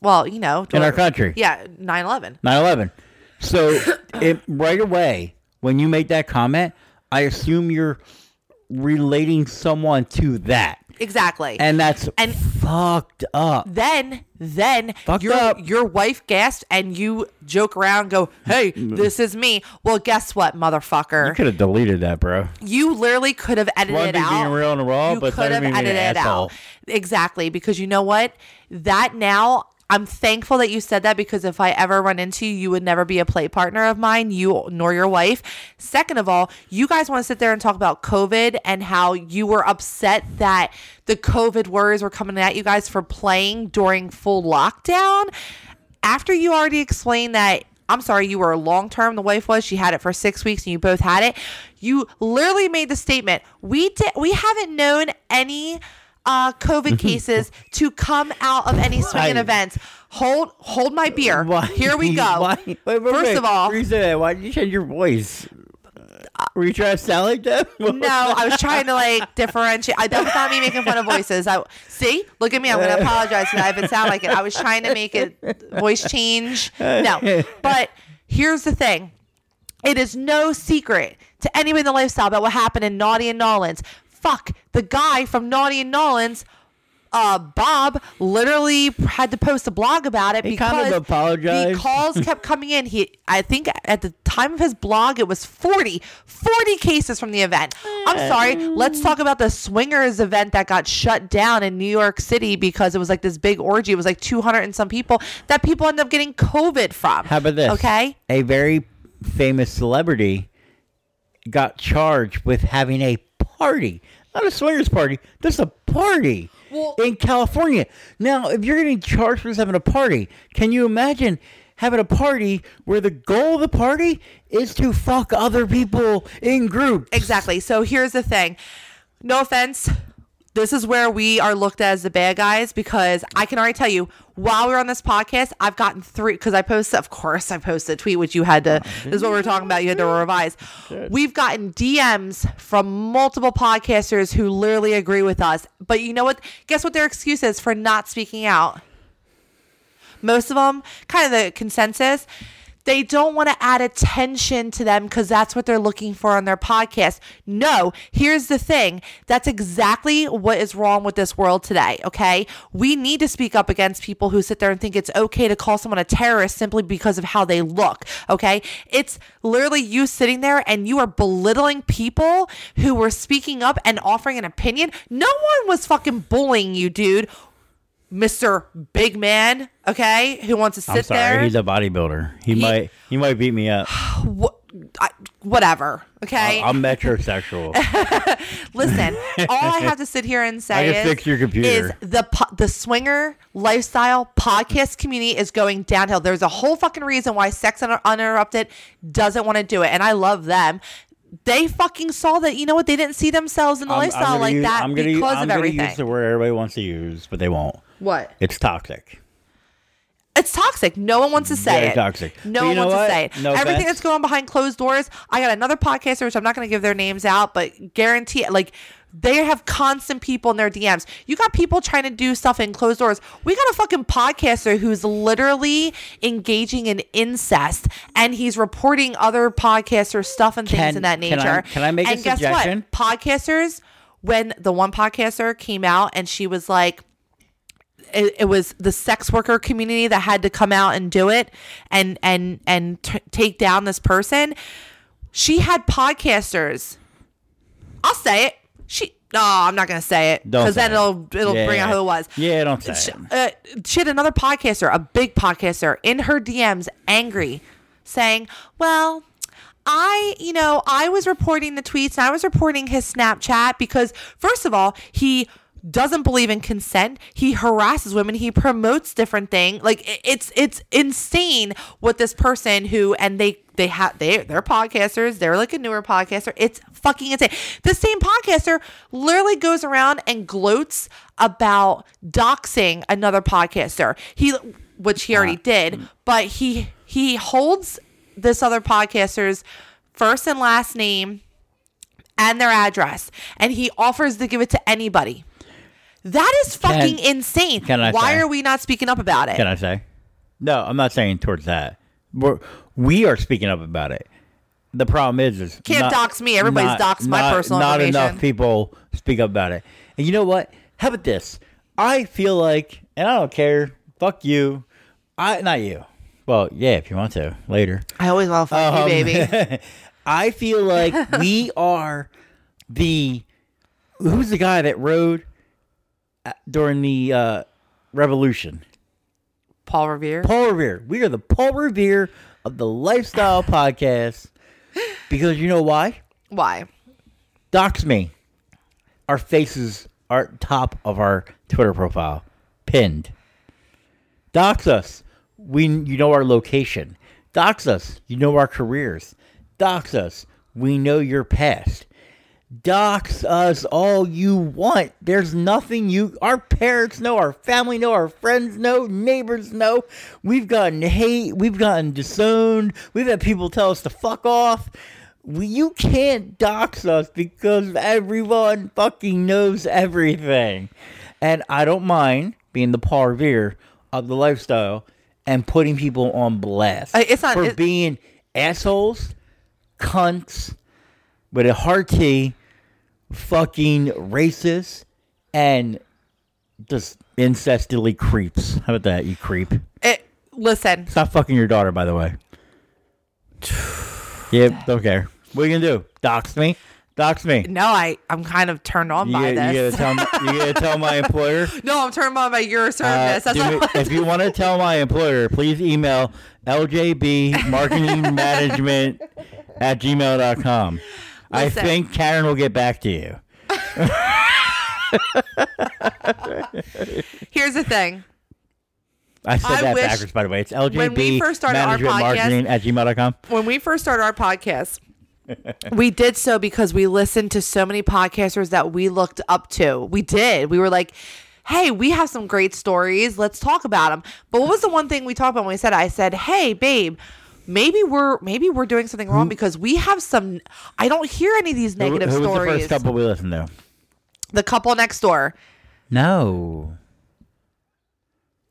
well you know in our country? yeah 9-11 9/11. So (coughs) it, right away when you make that comment, I assume you're relating someone to that. Exactly and that's And- fucked up. then then Fucked your up. your wife gasped and you joke around go hey mm. this is me well guess what motherfucker? You could have deleted that, bro. you literally could have edited One it out being real and raw, you but could have edited it asshole. out exactly because you know what that now I'm thankful that you said that because if I ever run into you, you would never be a play partner of mine, you nor your wife. Second of all, you guys want to sit there and talk about COVID and how you were upset that the COVID worries were coming at you guys for playing during full lockdown. After you already explained that I'm sorry, you were long term. The wife was. She had it for six weeks, and you both had it. You literally made the statement. We did. We haven't known any uh, COVID cases to come out of any swinging events. Hold, hold my beer. Why? Here we go. (laughs) Why? Wait, wait, First wait. of all, Before you say that, why did you change your voice? Were you trying to sound like that? (laughs) no, I was trying to like differentiate. I, that was not me making fun of voices. I see. Look at me. I'm going (laughs) to apologize that if it sound like it. I was trying to make it voice change. No, but here's the thing. It is no secret to anyone in the lifestyle about what happened in Naughty and N'awlins. Fuck the guy from Naughty and N'awlins. Uh, Bob literally had to post a blog about it He because kind of apologized. the calls kept (laughs) coming in. He, I think at the time of his blog, it was 40, 40 cases from the event. I'm sorry. Let's talk about the swingers event that got shut down in New York City because it was like this big orgy. It was like 200 and some people that people ended up getting COVID from. How about this? Okay. A very famous celebrity got charged with having a party. Not a swingers party, just a party Well- in California. Now, if you're getting charged for just having a party, can you imagine having a party where the goal of the party is to fuck other people in groups? Exactly. So here's the thing. No offense. This is where we are looked at as the bad guys because I can already tell you while we are on this podcast, I've gotten three because I posted, of course, I posted a tweet which you had to. This is what we are talking about. You had to revise. We've gotten DMs from multiple podcasters who literally agree with us. But you know what? Guess what their excuse is for not speaking out? Most of them, kind of the consensus they don't want to add attention to them because that's what they're looking for on their podcast. No, here's the thing that's exactly what is wrong with this world today. Okay. We need to speak up against people who sit there and think it's okay to call someone a terrorist simply because of how they look. Okay. It's literally you sitting there and you are belittling people who were speaking up and offering an opinion. No one was fucking bullying you, dude. Mr. Big Man, okay, who wants to sit I'm sorry, there. he's a bodybuilder. He, might he might beat me up. (sighs) I, whatever. Okay. I'm metrosexual. (laughs) Listen, all I have to sit here and (laughs) I say is, fix your computer. is the po- the swinger lifestyle podcast community is going downhill. There's a whole fucking reason why Sex Uninter- Uninterrupted doesn't want to do it, and I love them. They fucking saw that. You know what? They didn't see themselves in the I'm- I'm lifestyle like use- that I'm gonna, because I'm of gonna use the word everybody wants to use, but they won't. What? It's toxic. It's toxic. No one wants to say Very it. toxic. No one wants what? to say it. No Everything offense. that's going on behind closed doors. I got another podcaster, which I'm not going to give their names out, but guarantee like they have constant people in their DMs. You got people trying to do stuff in closed doors. We got a fucking podcaster who's literally engaging in incest and he's reporting other podcasters stuff and things Can- in that can I- nature. can I make a and guess suggestion? what? Podcasters, when the one podcaster came out and she was like, it, it was the sex worker community that had to come out and do it and and and t- take down this person she had podcasters i'll say it she no i'm not gonna say it because then it. it'll it'll Yeah. bring out who it was Yeah, don't say Sh- it. uh, she had another podcaster, a big podcaster, in her DMs, angry, saying, "Well, I, you know, I was reporting the tweets and I was reporting his Snapchat because, first of all, he." Doesn't believe in consent. He harasses women. He promotes different things like it's it's insane what this person who and they they have they they're podcasters. They're like a newer podcaster. It's fucking insane. The same podcaster literally goes around and gloats about doxing another podcaster. He which he already did mm. but he he holds this other podcaster's first and last name and their address and he offers to give it to anybody that is fucking insane can I why say- are we not speaking up about it Can I say? No, I'm not saying towards that. We're, we are speaking up about it. The problem is, is Can't not- dox me. Everybody's doxed my personal Not information. enough people speak up about it. And you know what? How about this? I feel like, and I don't care. Fuck you. I not you. Well, yeah, if you want to later. i always want to fuck Um, you baby (laughs) I feel like we (laughs) are the who's the guy that rode during the uh, revolution? paul revere Paul Revere. We are the Paul Revere of the lifestyle (laughs) podcast because you know why? why Dox me. Our faces are at top of our Twitter profile, pinned. Dox us. We you know our location. Dox us. You know our careers. Dox us. We know your past. Dox us all you want. There's nothing you our parents know, our family know, our friends know, neighbors know. We've gotten hate, we've gotten disowned, we've had people tell us to fuck off. We, you can't dox us because everyone fucking knows everything. And I don't mind being the Paul Revere of the lifestyle and putting people on blast it's not- for it- being assholes, cunts, with a hard T, fucking racist, and just incestily creeps. How about that, you creep? it, listen Stop fucking your daughter, by the way. (sighs) Yep, don't care. What are you gonna do? Dox me? Dox me. no i i'm kind of turned on You, by gotta- you this gotta tell you gotta (laughs) tell my employer. no i'm turned on by your Uh, service do me- if you want to tell my employer, please email ljb marketing (laughs) management at gmail.com. I think Karen will get back to you. (laughs) here's the thing I said I that wish- backwards, by the way. It's ljb when we first started our management podcast- marketing at gmail.com. when we first started our podcast, we did so because we listened to so many podcasters that we looked up to. We did. We were like, hey, we have some great stories. Let's talk about them. But what was the one thing we talked about when we said, I said, hey, babe, maybe we're maybe we're doing something wrong hmm. because we have some I don't hear any of these negative who, who was the first couple we listened to? the couple next door. No.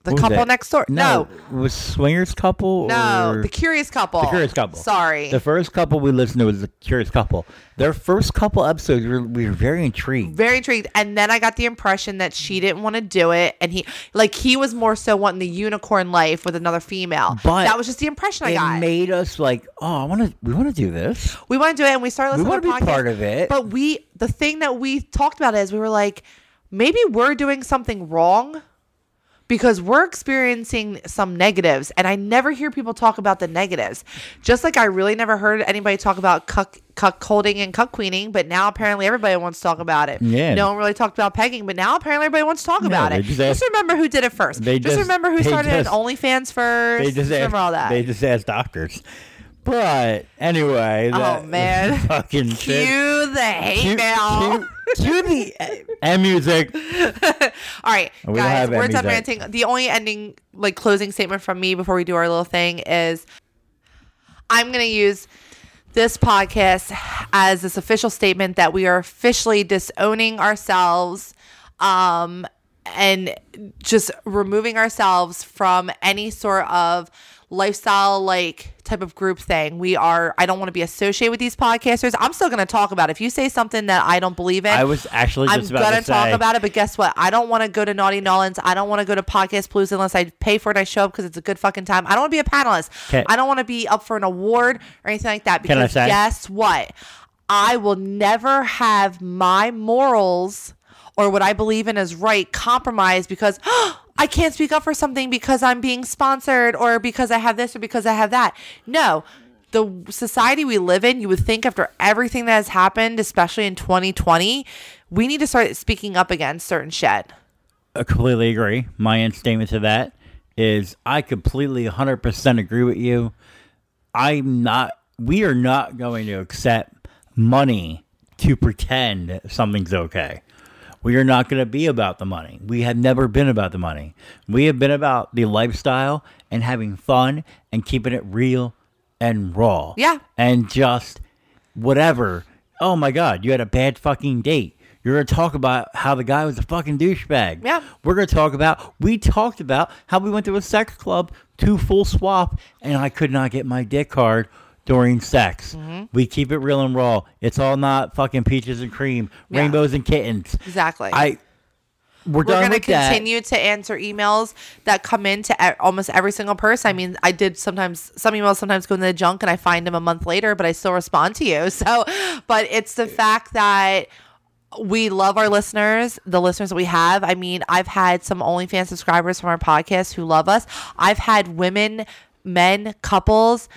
The couple that? next door. No. was swingers couple. No, the curious couple. The Curious Couple. Sorry. The first couple we listened to was the Curious Couple. Their first couple episodes, we were, we were very intrigued. very intrigued and then i got the impression that she didn't want to do it and he like he was more so wanting the unicorn life with another female But that was just the impression i got. it made us like, oh, I want to. We want to do this. we want to do it and we started We listening want to be podcast. part of it. but we the thing that we talked about is we were like maybe we're doing something wrong because we're experiencing some negatives and i never hear people talk about the negatives. Just like i really never heard anybody talk about cuck cuckolding and cuck queening but now apparently everybody wants to talk about it. Yeah. no one really talked about pegging but now apparently everybody wants to talk about it. just just, remember who did it first. They just, just- remember who started just- in onlyfans first. They just asked, remember all that. They just asked doctors. But anyway, oh man (laughs) fucking shit. cue the hate Cue- mail cue- cue the (laughs) and music. All right, We guys, we're done ranting. The only ending, like closing statement from me before we do our little thing is I'm going to use this podcast as this official statement that we are officially disowning ourselves um, and just removing ourselves from any sort of lifestyle like type of group thing. We are I don't want to be associated with these podcasters. I'm still going to talk about it. If you say something that I don't believe in, I was actually I'm about gonna to talk say. about it, but guess what? I don't want to go to Naughty N'awlins. I don't want to go to Podcast Blues unless I pay for it. I show up because it's a good fucking time. I don't want to be a panelist. Can- I don't want to be up for an award or anything like that. Can I Because say? guess what? I will never have my morals or what I believe in as right compromised because (gasps) oh, I can't speak up for something because I'm being sponsored or because I have this or because I have that. No. The society we live in, you would think after everything that has happened, especially in 2020, we need to start speaking up against certain shit. I completely agree. My end statement to that is I completely 100% agree with you. I'm not, we are not going to accept money to pretend something's okay. We are not going to be about the money. We have never been about the money. We have been about the lifestyle and having fun and keeping it real and raw. Yeah. And just whatever. Oh my God, you had a bad fucking date. You're going to talk about how the guy was a fucking douchebag. Yeah. We're going to talk about, we talked about how we went to a sex club, two full swap, and I could not get my dick hard during sex. Mm-hmm. We keep it real and raw. It's all not fucking peaches and cream, Yeah. rainbows and kittens. Exactly. I, we're, we're done going to with that. continue to answer emails that come in to e- almost every single person. I mean, I did sometimes some emails sometimes go in the junk and I find them a month later, but I still respond to you. (laughs) So, but it's the fact that we love our listeners, the listeners that we have. I mean, I've had some OnlyFans subscribers from our podcast who love us. I've had women, men, couples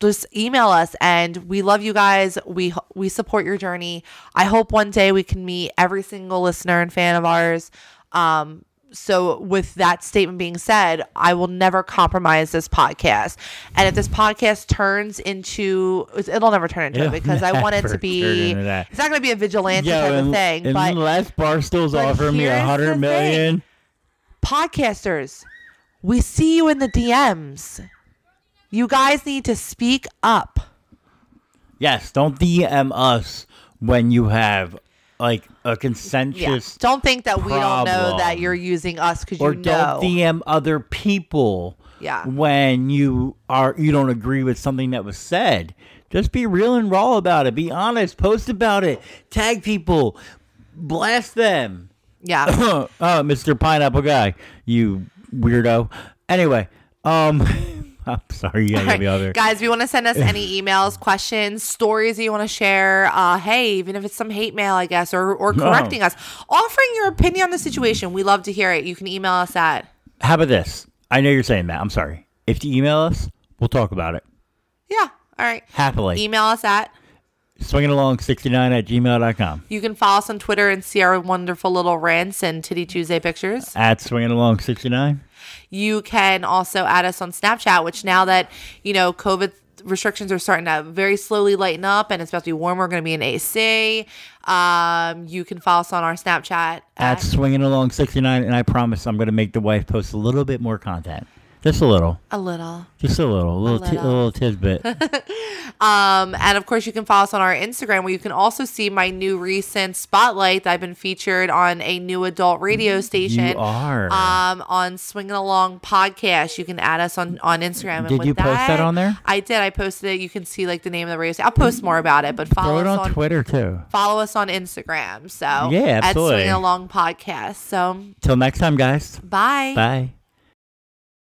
just email us and we love you guys we we support your journey i hope one day we can meet every single listener and fan of ours um so with that statement being said i will never compromise this podcast and if this podcast turns into it'll never turn into it It'll because i want it to be turn into that. it's not going to be a vigilante Yo, type of thing and but unless Barstool's offering me a hundred million thing. podcasters, we see you in the DMs. You guys need to speak up. yes, don't DM us when you have like a Yeah. consensus Don't think that we don't know that you're using us because you know. don't DM other people Yeah. when you are you don't agree with something that was said. Just be real and raw about it. Be honest. Post about it. Tag people. Blast them. yeah. (coughs) oh, Mr. Pineapple Guy, you weirdo. Anyway, um, (laughs) (laughs) I'm sorry, you gotta get me out right. there. Guys, if you want to send us any (laughs) emails, questions, stories that you want to share, uh, hey, even if it's some hate mail, I guess, or, or No. correcting us, offering your opinion on the situation, we love to hear it. You can email us at, How about this? I know you're saying that. I'm sorry. If you email us, we'll talk about it yeah, all right. happily. Email us at, swingingalong69 at gmail.com. you can follow us on Twitter and see our wonderful little rants and Titty Tuesday pictures. At swinging along 69. You can also add us on Snapchat, which now that, you know, COVID restrictions are starting to very slowly lighten up, and it's about to be warmer. We're going to be in AC. Um, you can follow us on our Snapchat At at swinging along 69, and I promise I'm going to make the wife post a little bit more content. Just a little. a little. Just a little. A little, a little. little tidbit. (laughs) Um, and of course, you can follow us on our Instagram where you can also see my new recent spotlight that I've been featured on a new adult radio station. you are. Um, on Swinging Along podcast. You can add us on, on Instagram. And Did you post that on there? I did. I posted it. You can see like the name of the radio station. I'll post more about it, but follow it us on on Twitter, too. follow us on Instagram. So Yeah, at absolutely. Swinging Along podcast. So Till next time, guys. bye. Bye.